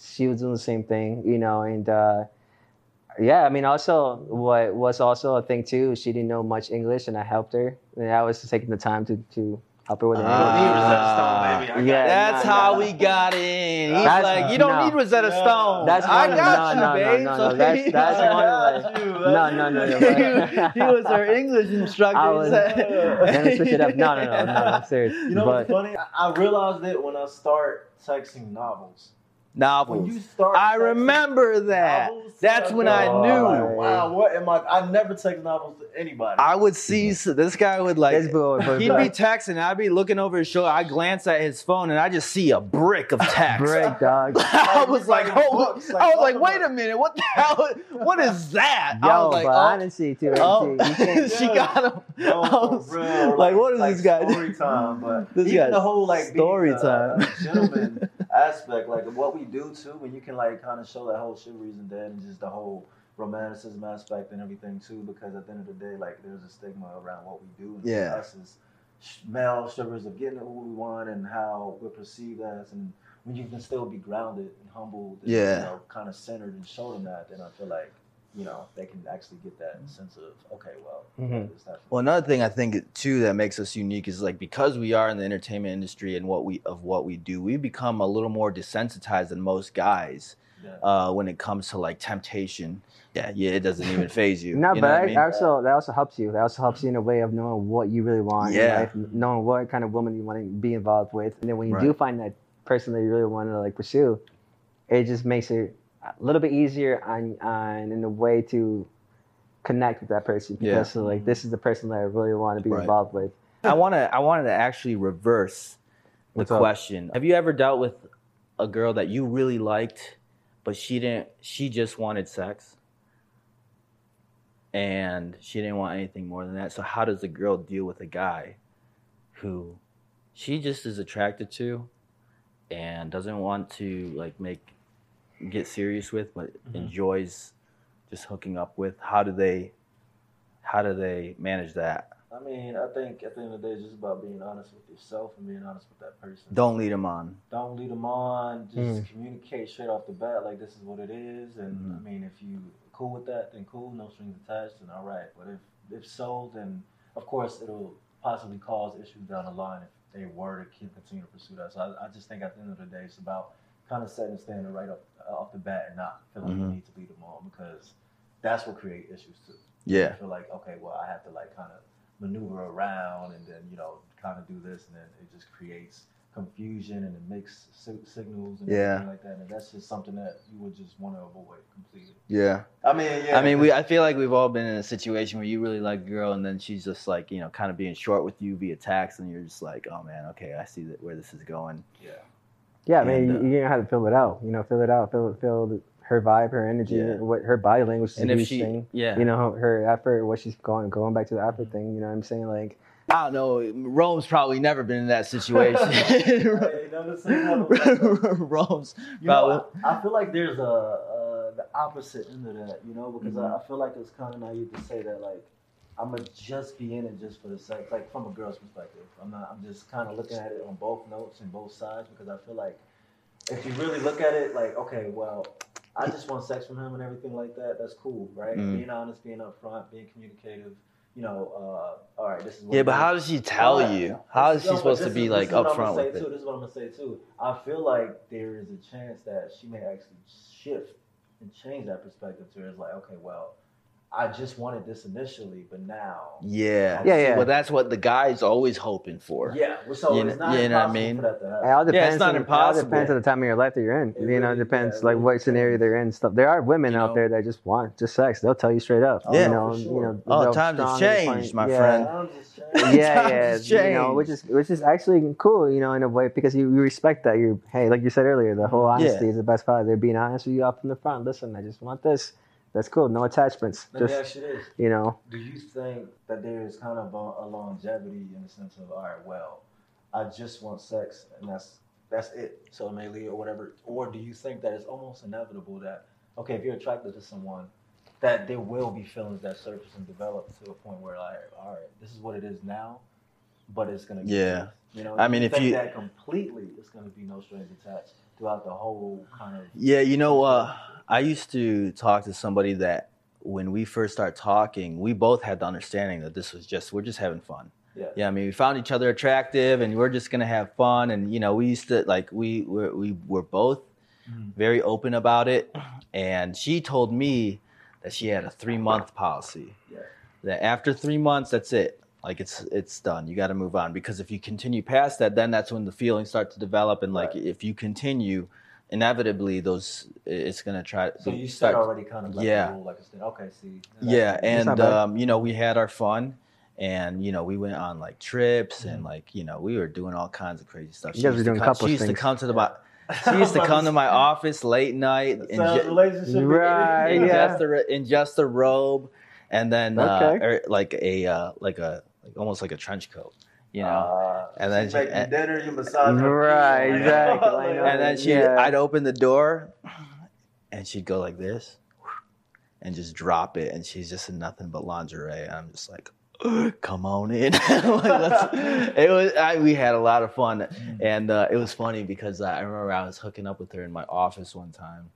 She was doing the same thing, you know, and. uh yeah, I mean, also what was also a thing too. She didn't know much English, and I helped her. And I was taking the time to to help her with her Ah. English. Stone, baby. Yeah, That's no, how no. we got in. He's That's- like, you don't no. need Rosetta No. Stone. That's I got no, you, no, babe. no, So no, that's- he- that's I one of got the- you. No, no, no, no. he, he was our English instructor. I He was- said- <laughs> Let me switch it up. No, no, no, no, I'm serious. You know but what's funny? I I realized it when I start texting novels. When you start, I remember that. novels, That's when like, I oh, knew. Wow, what am I? I never text novels to anybody. I would see so this guy would like. This boy, boy, He'd be texting. I'd be looking over his shoulder. I glance at his phone and I just see a brick of text. <laughs> break, dog. <laughs> I was like, oh, like I was like, wait a minute, what the hell? What is that? Yo, I was like, but oh, honestly, too, oh. you can't, <laughs> she got him. No, I for was real. like, what is this guy? Story time, but This even guy- the whole like story being time. a gentleman aspect, like what we do too, when you can like kind of show that whole chivalry and dead and just the whole romanticism aspect and everything too. Because at the end of the day, like there's a stigma around what we do. And Yeah. us as male strippers of getting who we want and how we're perceived as, and when you can still be grounded and humble, and, Yeah. you know, kind of centered and show them that, then I feel like. You know, they can actually get that sense of okay, well, Mhm. Well, another thing I think too that makes us unique is like because we are in the entertainment industry and what we of what we do, we become a little more desensitized than most guys yeah. uh, when it comes to like temptation. Yeah, yeah, it doesn't even faze you. <laughs> No, you but know what I, I mean? also that also helps you. That also helps you in a way of knowing what you really want Yeah. in life, knowing what kind of woman you want to be involved with, and then when you do find that person that you really want to like pursue, it just makes it a little bit easier on on in a way to connect with that person because so, like this is the person that I really want to be Right. involved with. I want to. I wanted to actually reverse the What's up? question. Have you ever dealt with a girl that you really liked, but she didn't? She just wanted sex, and she didn't want anything more than that. So how does a girl deal with a guy who she just is attracted to, and doesn't want to like make get serious with, but Mhm. enjoys just hooking up with? How do they? How do they manage that? I mean, I think at the end of the day, it's just about being honest with yourself and being honest with that person. Don't lead them on. don't lead them on. Just Mm. communicate straight off the bat, like this is what it is. And Mhm. I mean, if you cool with that, then cool, no strings attached, and all right. But if if so, then of course it'll possibly cause issues down the line if they were to keep, continue to pursue that. So I, I just think at the end of the day, it's about kind of setting the standard right up off the bat and not feeling Mhm. the need to lead them on because that's what create issues too. Yeah. I feel like okay, well, I have to like kind of maneuver around and then you know kind of do this, and then it just creates confusion and it makes si- signals and Yeah. everything like that. And that's just something that you would just want to avoid completely. Yeah. I mean, yeah. I mean, we. I feel like we've all been in a situation where you really like a girl, and then she's just like, you know, kind of being short with you via text, and you're just like, oh man, okay, I see that where this is going. yeah. Yeah, I mean, And, uh, you, you know how to fill it out. You know, fill it out, fill fill her vibe, her energy, Yeah. what her body language is And if she, thing. yeah, You know, her effort, what she's going going back to the effort thing. You know what I'm saying? Like, I don't know. Rome's probably never been in that situation. <laughs> <laughs> Hey, you know, this ain't <laughs> Rome's You know. I, I feel like there's a, uh the opposite end of that, you know, because Mm-hmm. I, I feel like it's kind of naive to say that like I'm gonna just be in it just for the sex, like from a girl's perspective. I'm not. I'm just kind of looking at it on both notes and both sides because I feel like if you really look at it, like okay, well, I just want sex from him and everything like that. That's cool, right? Mm. Being honest, being upfront, being communicative. You know, uh, all right, this is what Yeah, but how does she tell Alright. you? How is she no, supposed to be is- like this is what I'm upfront gonna say it? Too. This is what I'm gonna say too. I feel like there is a chance that she may actually shift and change that perspective to her. It's like, okay, well, I just wanted this initially, but now, Yeah. Yeah, yeah. Well, that's what the guy's always hoping for. yeah. So You it's not you know what I mean? for that to it all depends. Yeah, it's not on, It all depends on the time of your life that you're in. It you know, it depends yeah, it like really what scenario depends. they're in. Stuff. There are women You out know? there that just want just sex. They'll tell you straight up. Oh, you for know, sure. you know. Oh, they'll times have changed, my yeah. friend. I'm <laughs> yeah, Times yeah, has you know, which is changed. which is actually cool, you know, in a way because you, you respect that. You hey, like you said earlier, the whole honesty Yeah. is the best part. They're being honest with you up from the front. Listen, I just want this. That's cool. No attachments. Let me Just ask you this: you know, Do you think that there is kind of a, a longevity in the sense of, all right, well, I just want sex and that's that's it, so mainly or whatever, or do you think that it's almost inevitable that okay, if you're attracted to someone, that there will be feelings that surface and develop to a point where like, all right, this is what it is now, but it's gonna be Yeah. this. You know, I mean, if you- that completely, it's gonna be no strings attached throughout the whole kind of Yeah, you know, uh, I used to talk to somebody that when we first started talking, we both had the understanding that this was just we're just having fun. yeah. Yeah, I mean, we found each other attractive, and we're just gonna have fun. And you know, we used to like we were we were both Mhm. very open about it. And she told me that she had a three month policy. Yeah. That after three months, that's it. Like it's it's done. You got to move on because if you continue past that, then that's when the feelings start to develop. And like Right. if you continue, inevitably those it's gonna try. So you start- start already kind of like Yeah. a rule, like a thing. Okay, see. yeah, not and um, you know, we had our fun, and you know, we went on like trips, and like you know, we were doing all kinds of crazy stuff. You guys used were to doing come, couples She used to come to the my, she used to come to my <laughs> office late night and Sounds ju- relationship. <laughs> Right, in yeah. just a in just a robe, and then uh, Okay. or like a uh, like a like almost like a trench coat, you know. Uh, And then she, and, dinner, you massage. Right, exactly. <laughs> like, and then she, yeah. I'd open the door, and she'd go like this, and just drop it, and she's just in nothing but lingerie. And I'm just like, <gasps> come on in. <laughs> Like, let's- <laughs> it was I, we had a lot of fun, and uh, it was funny because I remember I was hooking up with her in my office one time,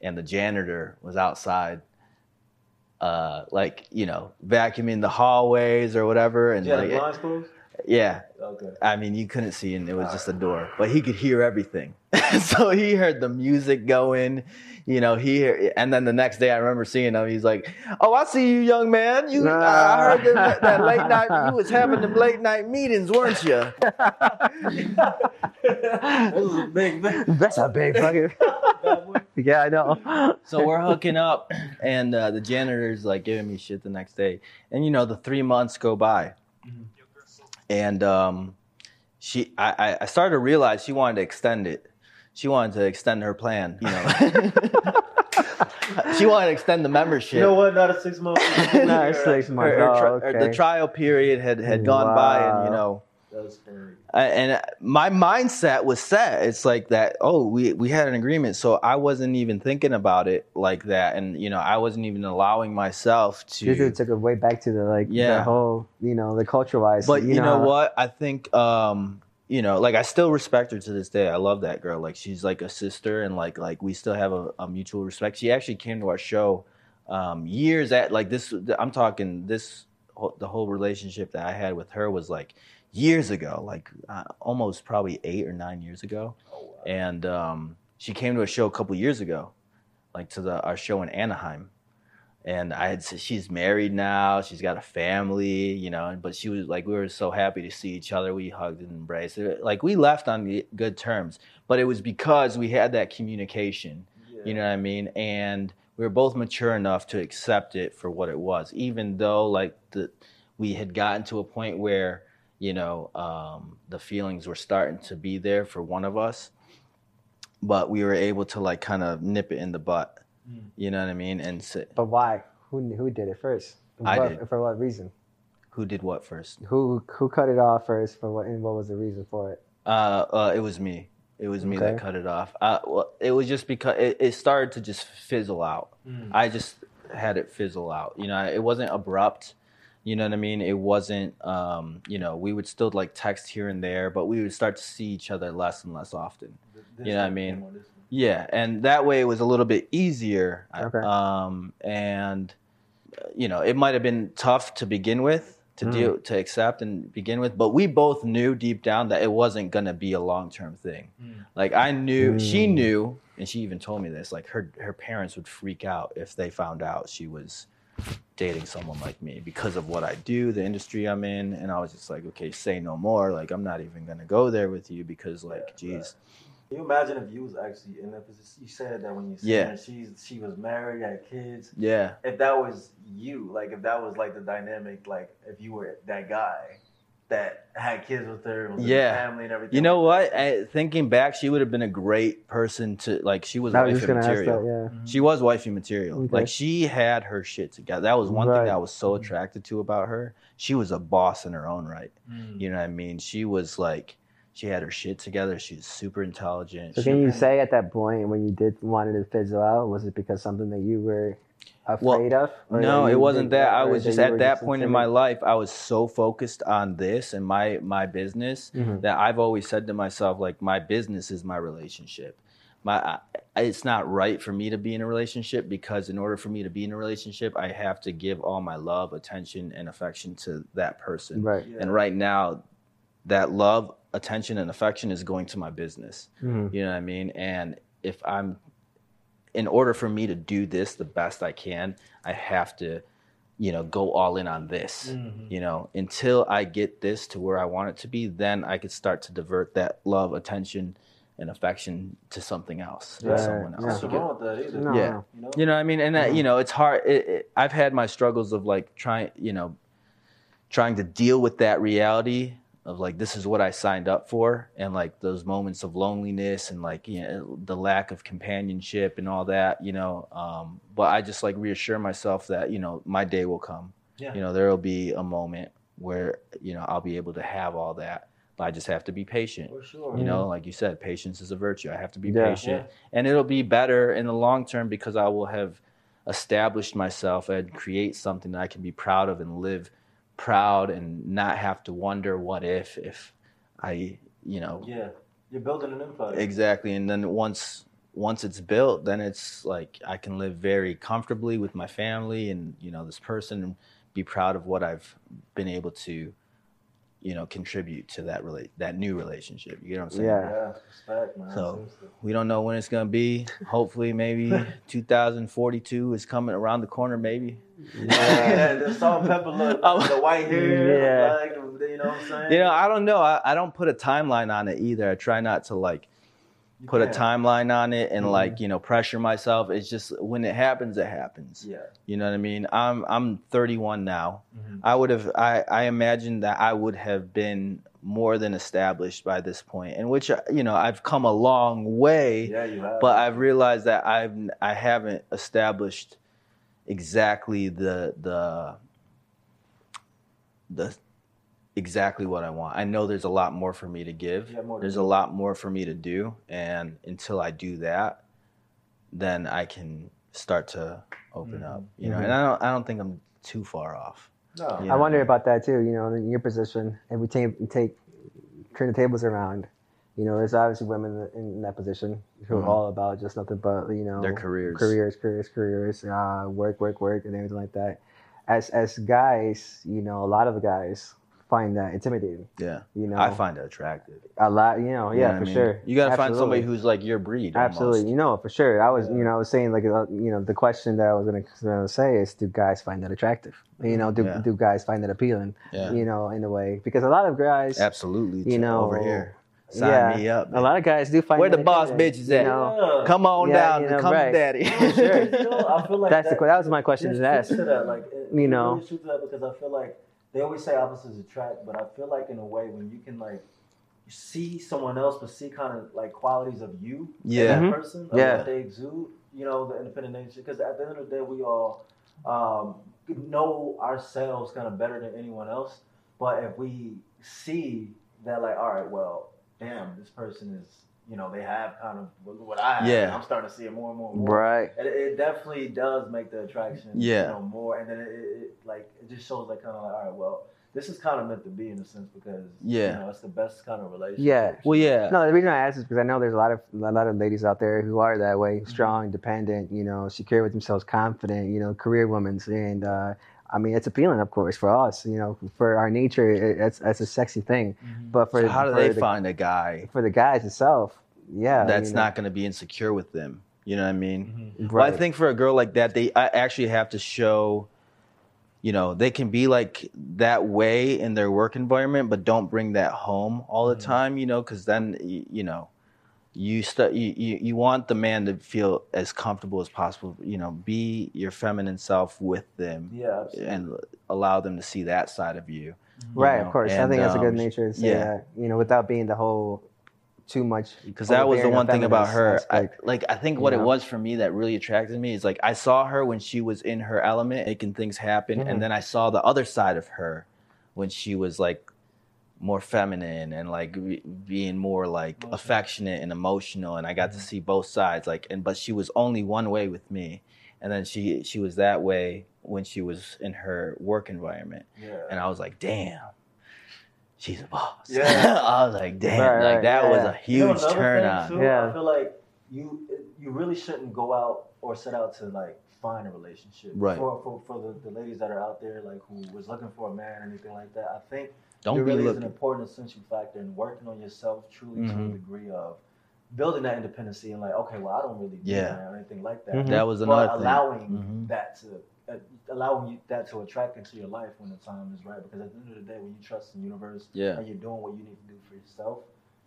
and the janitor was outside. Uh, like you know, vacuuming the hallways or whatever, and You had like, the blinds closed? Yeah, Okay. I mean, you couldn't see, and it was just a ah. door, but he could hear everything. <laughs> so he heard the music going, you know. He hear, and then the next day, I remember seeing him. He's like, "Oh, I see you, young man. You, I ah. heard that, that late night. <laughs> You was having them late night meetings, weren't you?" this is a big. That's a big <laughs> fucking. yeah, I know. So we're hooking up, and uh, the janitor's like giving me shit the next day, and you know, the three months go by, mm-hmm. And um, she, I, I- I started to realize she wanted to extend it. She wanted to extend her plan, you know. <laughs> she wanted to extend the membership. You know what? Not a six month. <laughs> No, it's six Her- months. her Oh, her- okay. the trial period had, had gone by, and you know, That's and my mindset was set. It's like that. Oh, we we had an agreement, so I wasn't even thinking about it like that, and you know, I wasn't even allowing myself to. dude took it way back to the like Yeah. the whole you know the culture wise. But you, know, how- what? I think um, you know, like I still respect her to this day. I love that girl. Like she's like a sister, and like like we still have a, a mutual respect. She actually came to our show um, years at like this. I'm talking this the whole relationship that I had with her was like years ago, like uh, almost probably eight or nine years ago. And um, she came to a show a couple years ago, like to the our show in Anaheim. And I had said she's married now. She's got a family, you know. But she was like, we were so happy to see each other. We hugged and embraced. It- Like we left on good terms, but it was because we had that communication. You know what I mean? And we were both mature enough to accept it for what it was, even though like the we had gotten to a point where you know um, the feelings were starting to be there for one of us, but we were able to like kind of nip it in the butt Mm. You know what I mean? And so, But why? Who who did it first? I What- did. For what reason? who did what first? Who who cut it off first? For what? And what was the reason for it? Uh, uh, it was me. It was me that cut it off. Uh, well, it was just because it, it started to just fizzle out. Mm. I just had it fizzle out. You know, it wasn't abrupt. You know what I mean? It wasn't. Um, you know, we would still like text here and there, but we would start to see each other less and less often. This You know what I mean? came on this one. Yeah, and that way it was a little bit easier. Okay. Um, and uh, you know, it might have been tough to begin with, to Mm. deal, to accept and begin with, but we both knew deep down that it wasn't gonna be a long term thing. Mm. Like I knew, she Mm. knew, and she even told me this. Like her her parents would freak out if they found out she was dating someone like me because of what I do, the industry I'm in, and I was just like, okay, say no more. Like I'm not even gonna go there with you because, like, Yeah, geez, Can you imagine if you was actually in that position? You said that when you seen Yeah. she's she was married, had kids. yeah. If that was you, like if that was like the dynamic, like if you were that guy that had kids with her, was Yeah. the family and everything. You know what? I, thinking back, she would have been a great person to like. She was I wifey gonna ask material. that. that. She was wifey material. Okay. Like she had her shit together. That was one Right. thing that I was so attracted to about her. She was a boss in her own right. Mm. You know what I mean? She was like, she had her shit together. She was super intelligent. So She- can you say at that point when you did wanted to fizzle out, was it because something that you were Well, afraid of? No, it wasn't that. I was just at that just point in my life, I was so focused on this and my my business Mhm. that I've always said to myself, like, my business is my relationship. My, I, it's not right for me to be in a relationship because in order for me to be in a relationship, I have to give all my love, attention, and affection to that person. Right. Yeah. And right now, that love, attention, and affection is going to my business. Mhm. You know what I mean? And if I'm, in order for me to do this the best I can, I have to, you know, go all in on this. Mhm. You know, until I get this to where I want it to be, then I could start to divert that love, attention, and affection to something else, to Right, someone yeah. else. Nothing wrong with that either. No, Yeah. You know? You know what I mean? And that, you know, it's hard. It, it, I've had my struggles of like trying, you know, trying to deal with that reality of like this is what I signed up for, and like those moments of loneliness and like you know the lack of companionship and all that. You know, um, but I just like reassure myself that you know my day will come. Yeah. You know, there will be a moment where you know I'll be able to have all that. But I just have to be patient. For sure. You know, like you said, patience is a virtue. I have to be Yeah. patient, and it'll be better in the long term because I will have established myself and create something that I can be proud of and live proud and not have to wonder what if if I, you know, Yeah. You're building an empire. exactly. And then once once it's built, then it's like I can live very comfortably with my family and you know this person and be proud of what I've been able to, you know, contribute to that relate that new relationship. You get what I'm saying? Yeah. Yeah. Respect, man. So- We don't know when it's gonna be. Hopefully, maybe <laughs> 2042 is coming around the corner. Maybe. Yeah, the salt and pepper look, Um, <laughs> the white hair, Yeah. like, you know what I'm saying? You know, I don't know. I, I don't put a timeline on it either. I try not to like You put a can't. timeline on it and Mhm. like you know pressure myself. It's just when it happens, it happens. Yeah. You know what I mean? I'm I'm 31 now. Mhm. I would have I I imagine that I would have been more than established by this point, in which uh, you know I've come a long way. Yeah, you have. but I've realized that I've I haven't established exactly the the the exactly what I want. I know there's a lot more for me to give. You have more to There's do. a lot more for me to do, and until I do that, then I can start to open Mhm. up. You know, Mhm. and I don't I don't think I'm too far off. No. Yeah. I wonder about that too. You know, in your position, if we take take turn the tables around, you know, there's obviously women in that position who are all about just nothing but you know Their careers. careers, careers, careers, uh, work, work, work, and everything like that. As as guys, you know, a lot of guys find that intimidating. Yeah, You know, I find it attractive. a lot. You know, You yeah, know for I mean? sure. You got to find somebody who's like your breed. Absolutely, almost. you know, for sure. I was, Yeah. you know, I was saying like, uh, you know, the question that I was going to say is, do guys find that attractive? You know, do Yeah. do guys find that appealing? Yeah, You know, in a way, because a lot of guys, absolutely. you know, over here, sign yeah, me up. a lot of guys do find Where the boss intimidating, bitches you at? know? Yeah. Come on Yeah, down, you know, come right. daddy. Sure. Still, I feel like <laughs> That's the that, que- that was my question to ask. to that. Like, it, You know. really to that because I feel like they always say opposites attract, but I feel like in a way when you can like see someone else, but see kind of like qualities of you, in Yeah. that Mhm. person, Yeah. what they exude. you know, the independent nature. Because at the end of the day, we all um, know ourselves kind of better than anyone else. But if we see that, like, all right, well, damn, this person is, you know, they have kind of what I have. Yeah. I'm starting to see it more and more and more. Right. It, it definitely does make the attraction, Yeah. you know, more, and then it, it, it like it just shows like kind of like, all right, well, this is kind of meant to be in a sense because Yeah. you know, it's the best kind of relationship. Yeah. Well, yeah. No, the reason I ask is because I know there's a lot of a lot of ladies out there who are that way, Mm-hmm. strong, independent, you know, secure with themselves, confident, you know, career women, and uh, I mean, it's appealing, of course, for us, you know, for our nature, it, it's it's a sexy thing. But for So how do for they the, find a guy for the guys itself? Yeah, that's you know, not going to be insecure with them? You know what I mean? Mhm. Well, I think for a girl like that, they I actually have to show, you know, they can be like that way in their work environment, but don't bring that home all the Mhm. time, you know, because then you know, you st- you, you you want the man to feel as comfortable as possible. You know, be your feminine self with them Yeah, absolutely. and allow them to see that side of you. right, know, of course. I think that's a good um, nature to say yeah. that, you know, without being the whole too much. because that was the one thing about her. I, like I think you what it was for me that really attracted me is like I saw her when she was in her element, making things happen, Mhm. and then I saw the other side of her when she was like more feminine and like be- being more like Emotional. affectionate and emotional, and I got to Mhm. see both sides. Like, and but she was only one way with me, and then she she was that way when she was in her work environment, yeah. and I was like, damn. She's a boss. Yeah. <laughs> I was like, damn, Right, like right, that yeah, was yeah. a You know, huge turn thing, on. Too, Yeah. I feel like you you really shouldn't go out or set out to like find a relationship. Right. For for, for the, the ladies that are out there like who was looking for a man or anything like that, I think Don't there be really is an important essential factor in working on yourself truly to a Mhm. degree of building that independency and like, okay, well I don't really need Yeah. a or anything like that. Mhm. That was But another thing. allowing Mhm. that to uh, allowing you, that to attract into your life when the time is right. Because at the end of the day, when you trust the universe Yeah. and you're doing what you need to do for yourself,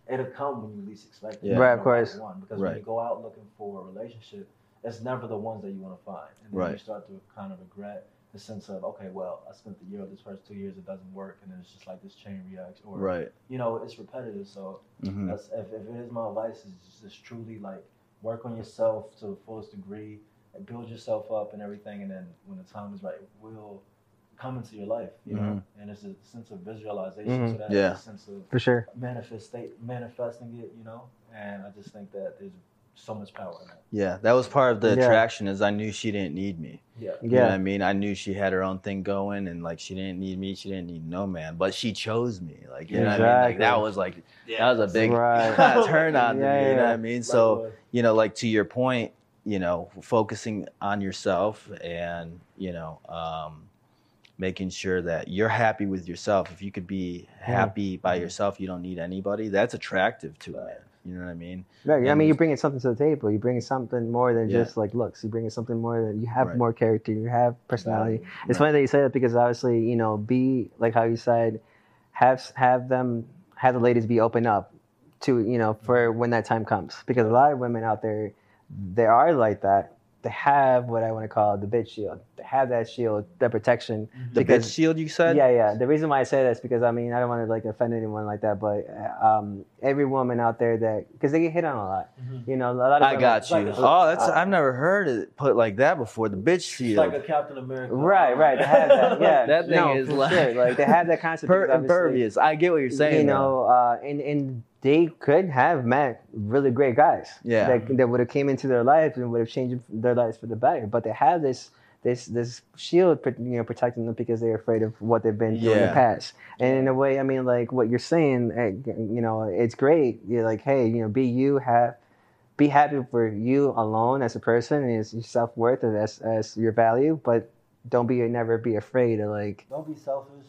it'll come when you least expect it. Yeah. Right, of course. One. Because Right. when you go out looking for a relationship, it's never the ones that you want to find. And then you start to kind of regret the sense of, okay, well, I spent the year with this person, two years, it doesn't work. And then it's just like this chain reaction. Or, Right. you know, it's repetitive. So hmm that's, if, if it is my advice, is just, just truly like work on yourself to the fullest degree and build yourself up and everything. And then when the time is right, it will come into your life, you know. And it's a sense of visualization. Mhm. So that's Yeah. a sense of for sure. manifest manifesting it, you know. And I just think that there's so much power in that. Yeah, that was part of the Yeah. attraction. Is I knew she didn't need me. Yeah. You know what Yeah, I mean? I knew she had her own thing going, and like she didn't need me. She didn't need no man, but she chose me. Like you know what I mean? Like that was like that was a big Right. <laughs> turn on to <laughs> Yeah, me. You know what I mean? So you know, like to your point, you know, focusing on yourself and you know, um, making sure that you're happy with yourself. If you could be happy by yourself, you don't need anybody. That's attractive to a man. You know what I mean? right. I mean, you're bringing something to the table. You're bringing something more than Yeah. just like looks. You're bringing something more than you have Right. more character. You have personality. Value. It's Right. funny that you say that because obviously, you know, be like how you said, have have them have the ladies be open up to you know for when that time comes because a lot of women out there, they are like that. They have what I want to call the bitch shield. to have that shield, that protection. The because, bitch shield you said? Yeah, yeah. The reason why I say that is because I mean I don't want to like offend anyone like that, but um, every woman out there that because they get hit on a lot. Mhm. You know, a lot of I women- got you. like oh, that's I've never heard it put like that before. The bitch It's shield. like a Captain America. Right, right. They have that. <laughs> Yeah, That thing no, is like- sure. like they have that concept. <laughs> Per- because impervious. I get what you're saying. You know, uh, and and they could have met really great guys. Yeah. that, that would have came into their lives and would have changed their lives for the better. But they have this this this shield, you know, protecting them because they're afraid of what they've been through in the past. And in a way, I mean, like what you're saying, eh, you know, it's great. You're like, hey, you know, be you, have be happy for you alone as a person and as your self worth and as as your value, but don't be never be afraid of like, Don't be selfish.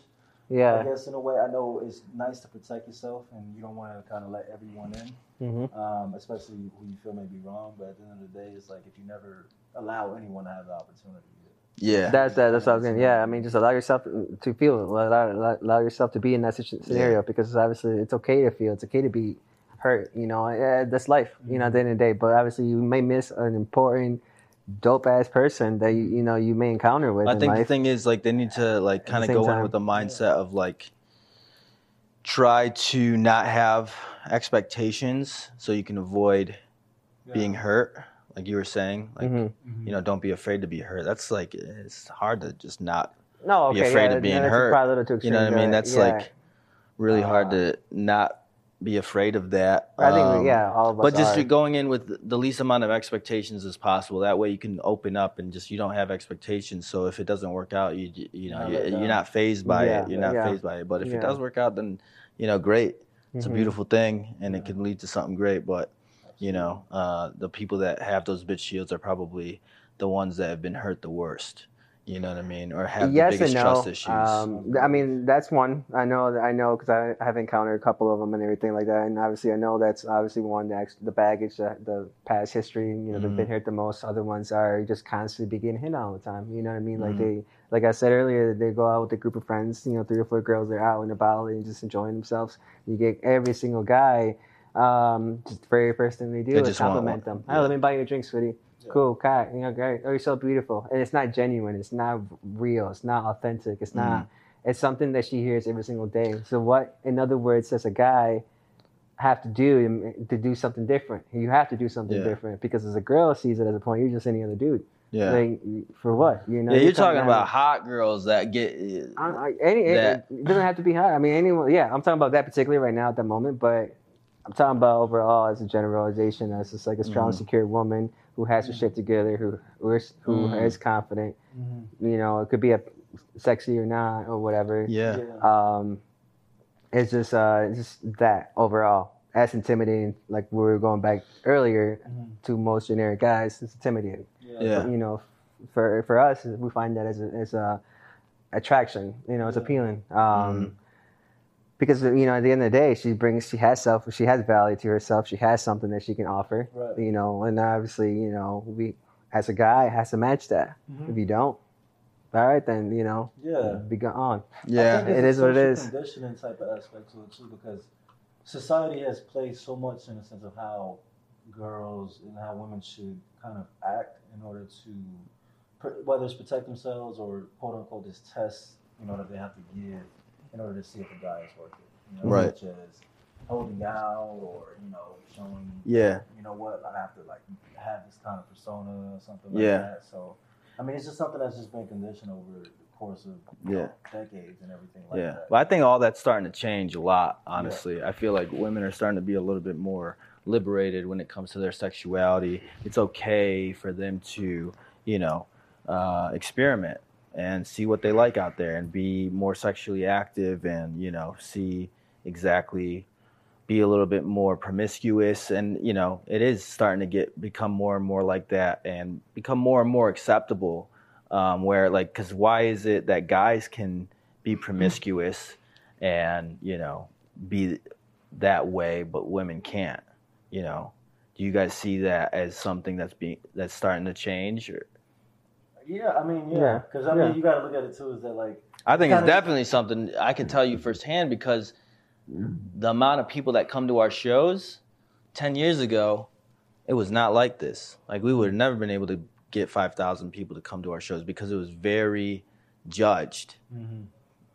I guess in a way, I know it's nice to protect yourself, and you don't want to kind of let everyone in. hmm um, especially who you feel may be wrong. But at the end of the day, it's like if you never allow anyone to have the opportunity. Yeah. That's that. That's what I was saying. Yeah, I mean, just allow yourself to feel, allow, allow, allow yourself to be in that situ- scenario because obviously it's okay to feel, it's okay to be hurt. You know, yeah, that's life. You know, at the end of the day. But obviously, you may miss an important, dope ass person that you you know you may encounter with I in think the thing is like they need to like kind of same go in with the mindset of like try to not have expectations so you can avoid being hurt. like you were saying, like Mhm. you know, don't be afraid to be hurt. That's like it's hard to just not No, okay, be afraid yeah, of being that's hurt. Probably a little too You know what I mean? That's yeah. like really hard Uh, to not be afraid of that. I think Um, yeah, all of us. But just are. going in with the least amount of expectations as possible. That way you can open up and just you don't have expectations. So if it doesn't work out, you you know Not you, you're not fazed by Yeah, it. You're not yeah. fazed by it. But if Yeah. it does work out, then you know great. It's a Mhm. beautiful thing and it can lead to something great. But you know uh, the people that have those bitch shields are probably the ones that have been hurt the worst. You know what I mean? Or have yes the biggest and no. trust issues. Um, I mean, that's one. I know. that I know because I have encountered a couple of them and everything like that. And obviously, I know that's obviously one that's the baggage, the, the past history. You know, they've Mhm. been hurt the most. Other ones are just constantly be getting hit all the time. You know what I mean? Like Mhm. they, like I said earlier, they go out with a group of friends. You know, three or four girls. They're out and about and just enjoying themselves. You get every single guy. Um, just the very first thing they do They is compliment them. yeah. Oh, let me buy you a drink, sweetie. Yeah. Cool, cat. You know, great. Oh, you're so beautiful. And it's not genuine. It's not real. It's not authentic. It's not. Mm-hmm. It's something that she hears every single day. So what, in other words, does a guy have to do um, to do something different? You have to do something Yeah. different because as a girl sees it as a point, you're just any other dude. yeah. Like, for what? You know. yeah, you're talking coming about hot girls that get. Uh, I, I, any, it- that- it doesn't have to be hot. I mean, anyone. Yeah, I'm talking about that particularly right now at the moment, but I'm talking about overall as a generalization. As just like a strong, Mhm. secure woman who has her shit together, who who is, who Mhm. is confident. Mhm. You know, it could be a sexy or not or whatever. yeah. Um, it's just uh, it's just that overall. As intimidating, like we were going back earlier Mhm. to most generic guys, it's intimidating Yeah. you know, for for us, we find that as a, as a attraction. You know, it's Yeah. appealing. Um, Mhm. Because you know, at the end of the day, she brings, she has self, she has value to herself. She has something that she can offer. Right. You know, and obviously, you know, we as a guy has to match that. Mhm. If you don't, all right, then you know, Yeah. be gone. I Yeah. it's a what it social is. Conditioning type of aspect to it too, because society has placed so much in the sense of how girls and how women should kind of act in order to, whether it's protect themselves or quote unquote this test, you know, that they have to give in order to see if a guy is worth it. You know, Right. Such as holding out or you know showing. Yeah. You know what? I have to like have this kind of persona or something like Yeah. that. So. I mean, it's just something that's just been conditioned over the course of Yeah. know, decades and everything like Yeah, that. but I think all that's starting to change a lot. Honestly, I feel like women are starting to be a little bit more liberated when it comes to their sexuality. It's okay for them to, you know, uh, experiment and see what they like out there and be more sexually active and you know see exactly be a little bit more promiscuous. And you know it is starting to get become more and more like that and become more and more acceptable um, where like because why is it that guys can be promiscuous and you know be that way but women can't? You know do you guys see that as something that's being that's starting to change or Yeah, I mean, yeah, Yeah, because I yeah. mean, you got to look at it too. Is that like, I think it's Kinda- definitely something I can tell you firsthand because the amount of people that come to our shows 10 years ago, it was not like this. Like, we would have never been able to get 5,000 people to come to our shows because it was very judged. Mm-hmm.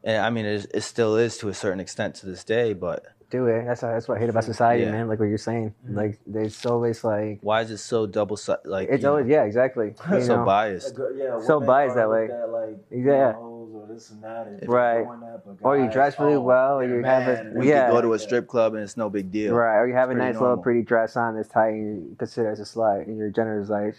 And I mean, it, it still is to a certain extent to this day, but Do it. That's that's what I hate about society, Yeah. man. Like what you're saying. Mhm. Like there's always like why is it so double sided? like it's you know, always yeah, exactly. <laughs> You so know? biased? yeah, So biased that way. At, like, Yeah. or this and that, and Right. doing that, Or you dress really oh, well, or they're you have a- We Yeah. could go to a strip club and it's no big deal. Right, or you have a It's pretty nice little pretty dress on that's tight and you consider as a slut and your gender is like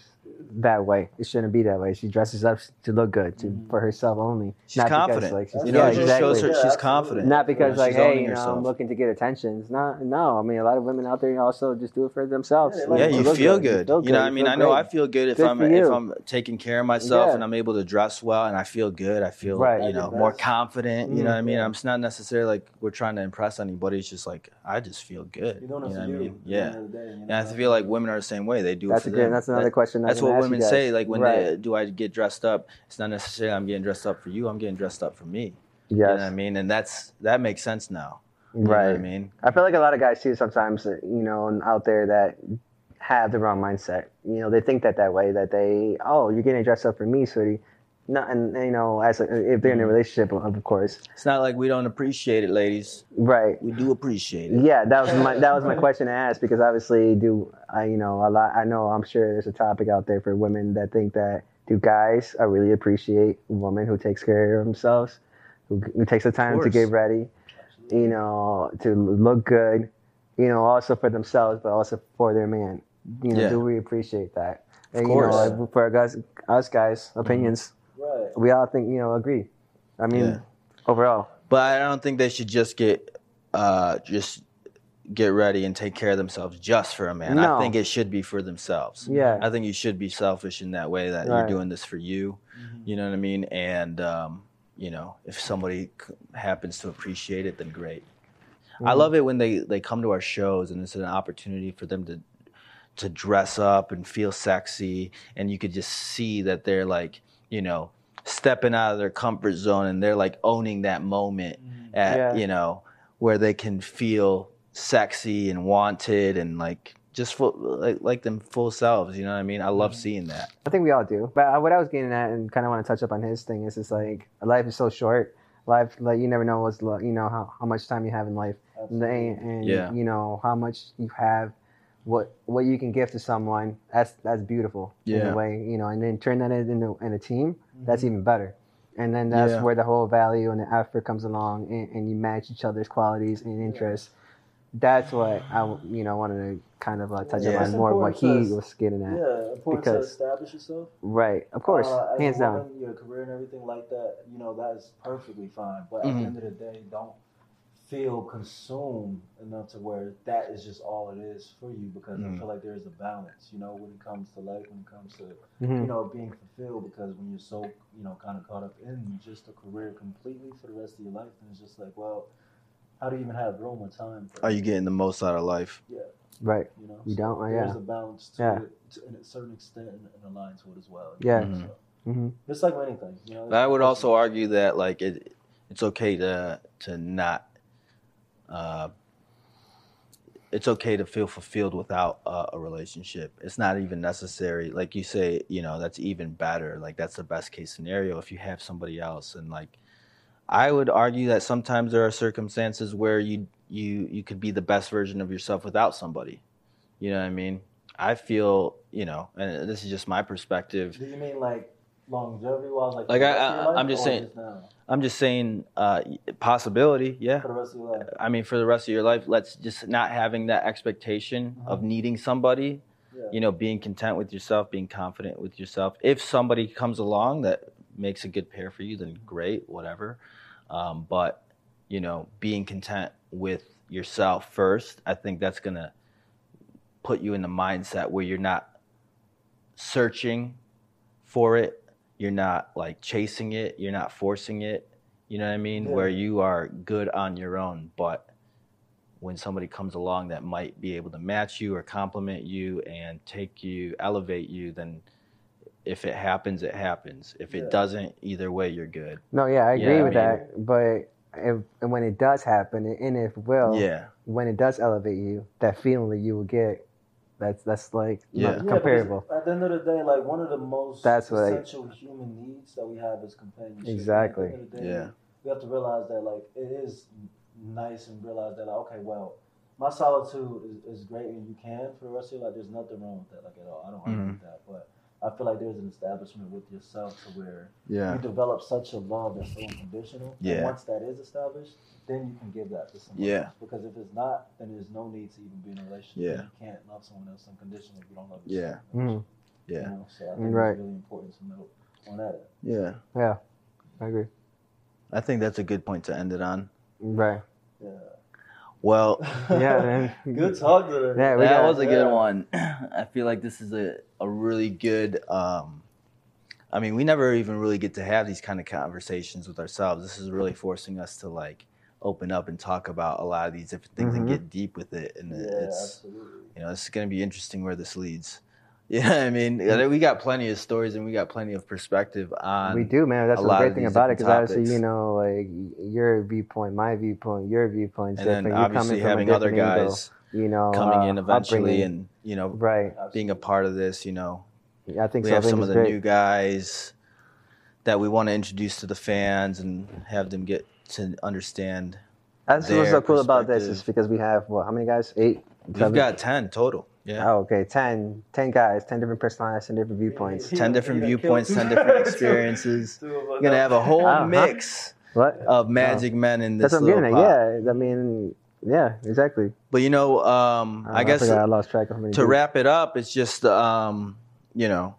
that way. It shouldn't be that way. She dresses up to look good to Mhm. for herself only. She's not confident. Because, like, she's, You know, yeah, it just exactly. shows her Yeah, she's absolutely. confident. Not because Yeah, like, hey, you know, herself. I'm looking to get attention. It's not. No, I mean, a lot of women out there also just do it for themselves. Yeah, you like yeah, know, to you feel good. You know, I mean, I know I feel good if Good I'm if. I'm taking care of myself Yeah. and I'm able to dress well and I feel good. I feel Right. you know more confident. You know what I mean? I'm it's not necessarily like we're trying to impress anybody. It's just like I just feel good. You're doing it you know what. I mean? Yeah. end of the day, you And I feel like women are the same way. They do That's it a for good. them. That's another question. That's gonna what women say. Like when right. they do I get dressed up? It's not necessarily I'm getting dressed up for you. I'm getting dressed up for me. yes, You know what I mean? And that's that makes sense now. Right. I mean? I feel like a lot of guys too sometimes, uh, you know, out there that have the wrong mindset. You know, they think that that way that they, oh, you're getting dressed up for me, sweetie. Not, and you know, as a, if they're in a mm. relationship, of course, It's not like we don't appreciate it, ladies. right? We do appreciate it. Yeah, that was my that was my <laughs> question to ask because obviously, do I you know a lot? I know I'm sure there's a topic out there for women that think that do guys I really appreciate women who takes care of themselves, who, who takes the time to course. get ready, you know, to look good, you know, also for themselves, but also for their man. You know, Yeah. do we appreciate that? And, course. You know, like, for us, us guys, opinions, Right. we all think you know agree. I mean, Yeah. overall, But I don't think they should just get uh, just get ready and take care of themselves just for a man. No. I think it should be for themselves. yeah, I think you should be selfish in that way that Right. you're doing this for you. Mhm. You know what I mean? And um, you know, if somebody happens to appreciate it, then great. I Mhm. love it when they they come to our shows and it's an opportunity for them to to dress up and feel sexy, and you could just see that they're like, you know, stepping out of their comfort zone and they're like owning that moment at Yeah. you know where they can feel sexy and wanted and like just full, like like them full selves. You know what I mean? I love seeing that. I think we all do. But uh, what I was getting at, and kind of want to touch up on his thing, is just like life is so short. Life, like you never know what's, lo- you know, how, how much time you have in life, and, and Yeah. you know how much you have, what what you can give to someone. That's that's beautiful in a way, you know. And then turn that into in a team. That's Mhm. even better. And then that's Yeah. where the whole value and the effort comes along, and, and you match each other's qualities and interests. That's what I you know, wanted to kind of uh, touch Yeah. on more of what he to- was getting at. Yeah, important Because- to establish yourself. Right, of course, Uh, hands down. Your career and everything like that, you know, that is perfectly fine. But at Mhm. the end of the day, don't feel consumed enough to where that is just all it is for you because Mhm. I feel like there is a balance, you know, when it comes to life, when it comes to, Mhm. you know, being fulfilled because when you're so, you know, kind of caught up in just a career completely for the rest of your life, then it's just like, well, how do you even have room or time? For Are you getting the most out of life? Yeah, Right. you know, You so don't? Oh, There's yeah. a balance to Yeah. it, to, in a certain extent, and, and a line to it as well. Yeah. Mhm. So, hmm it's like with anything, you know. But I would also argue that like it, it's okay to to not. Uh, it's okay to feel fulfilled without a, a relationship. It's not even necessary. Like you say, you know, that's even better. Like that's the best case scenario if you have somebody else. And like, I would argue that sometimes there are circumstances where you you you could be the best version of yourself without somebody. You know what I mean? I feel, you know, and this is just my perspective. Do you mean like longevity wise, like Like, I- rest of your I- I'm just saying- now? I'm just saying, uh, possibility, yeah. for the rest of your life. I mean, for the rest of your life, let's just not having that expectation of needing somebody. Yeah. You know, being content with yourself, being confident with yourself. If somebody comes along that makes a good pair for you, then great, whatever. Um, but you know, being content with yourself first, I think that's gonna put you in the mindset where you're not searching for it. You're not like chasing it. You're not forcing it. You know what I mean? Yeah. Where you are good on your own, but when somebody comes along that might be able to match you or compliment you and take you, elevate you, then if it happens, it happens. If it Yeah. doesn't, either way, you're good. No, yeah, I agree Yeah, I with mean- that. But if, and when it does happen, and if it will, Yeah. when it does elevate you, that feeling that you will get, that's that's like Yeah. not Yeah, comparable. because At the end of the day, like one of the most That's what I- essential human needs that we have is companionship. Exactly. At the end of the day, Yeah. We have to realize that like it is nice and realize that like, okay, well, my solitude is, is great and you can for the rest of your life. There's nothing wrong with that, like at all. I don't argue Mhm. with that, but I feel like there's an establishment with yourself to where Yeah. you develop such a love that's so unconditional. Yeah. And once that is established, then you can give that to someone Yeah. else. Because if it's not, then there's no need to even be in a relationship. Yeah. You can't love someone else unconditionally if you don't love Yeah. yourself. Mhm. You Yeah. know? So I think Right. it's really important to note on that. Yeah. Yeah, I agree. I think that's a good point to end it on. Right. Yeah. Well, Yeah, <laughs> man. Good talk today. Yeah, that got- was a good one. <clears throat> I feel like this is a, a really good. Um, I mean, we never even really get to have these kind of conversations with ourselves. This is really forcing us to like open up and talk about a lot of these different things and Mhm. get deep with it. And Yeah, it's absolutely. you know, it's going to be interesting where this leads. Yeah, I mean, we got plenty of stories and we got plenty of perspective on. we do, man. That's a the great thing about it, because obviously, you know, like your viewpoint, my viewpoint, your viewpoint's and then different. You're obviously coming having other different angle, guys you know, coming uh, in eventually upbringing. and you know right. being a part of this. You know, Yeah, I think we so. have think some of the great. new guys that we want to introduce to the fans and have them get to understand. That's what's so cool about this is because we have what? How many guys? Eight. We've got ten total. Yeah. Oh, okay. 10, 10 guys, ten different personalities, ten different viewpoints. 10 different viewpoints, 10 <laughs> different experiences. two of us. We're gonna have a whole Uh-huh. mix What? of magic men in this That's what I'm little getting at. Yeah, I mean, yeah, exactly. But you know, um, Uh, I guess forgot I lost track of how many. to dudes. wrap it up, it's just um, you know,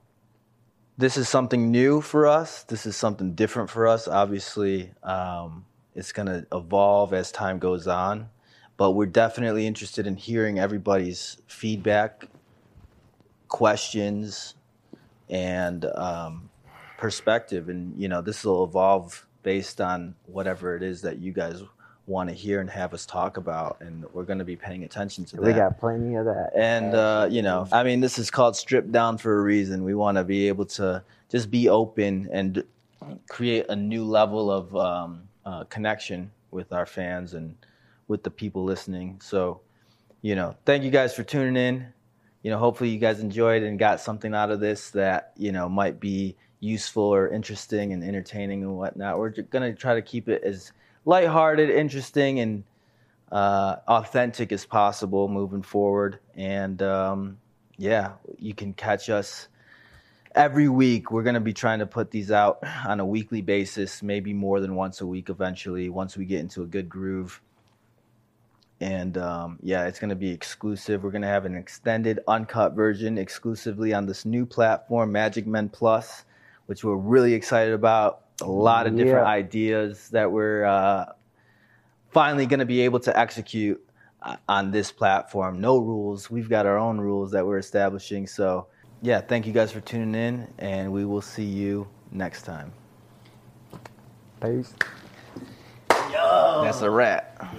this is something new for us. This is something different for us. Obviously, um, it's gonna evolve as time goes on, but we're definitely interested in hearing everybody's feedback, questions, and um, perspective. And you know, this will evolve based on whatever it is that you guys want to hear and have us talk about, and we're going to be paying attention to that. We got plenty of that. And uh, you know, I mean, this is called stripped down for a reason. We want to be able to just be open and create a new level of um, uh, connection with our fans and with the people listening. So, you know, thank you guys for tuning in. You know, hopefully you guys enjoyed and got something out of this that you know might be useful or interesting and entertaining and whatnot. We're gonna try to keep it as lighthearted, interesting, and uh, authentic as possible moving forward. And um, yeah, you can catch us every week. We're going to be trying to put these out on a weekly basis, maybe more than once a week eventually, once we get into a good groove. And um, yeah, it's going to be exclusive. We're going to have an extended, uncut version exclusively on this new platform, Magic Men Plus, which we're really excited about. A lot of different Yeah. ideas that we're uh, finally going to be able to execute uh, on this platform. No rules. We've got our own rules that we're establishing. So, yeah, thank you guys for tuning in, and we will see you next time. Peace. That's a wrap.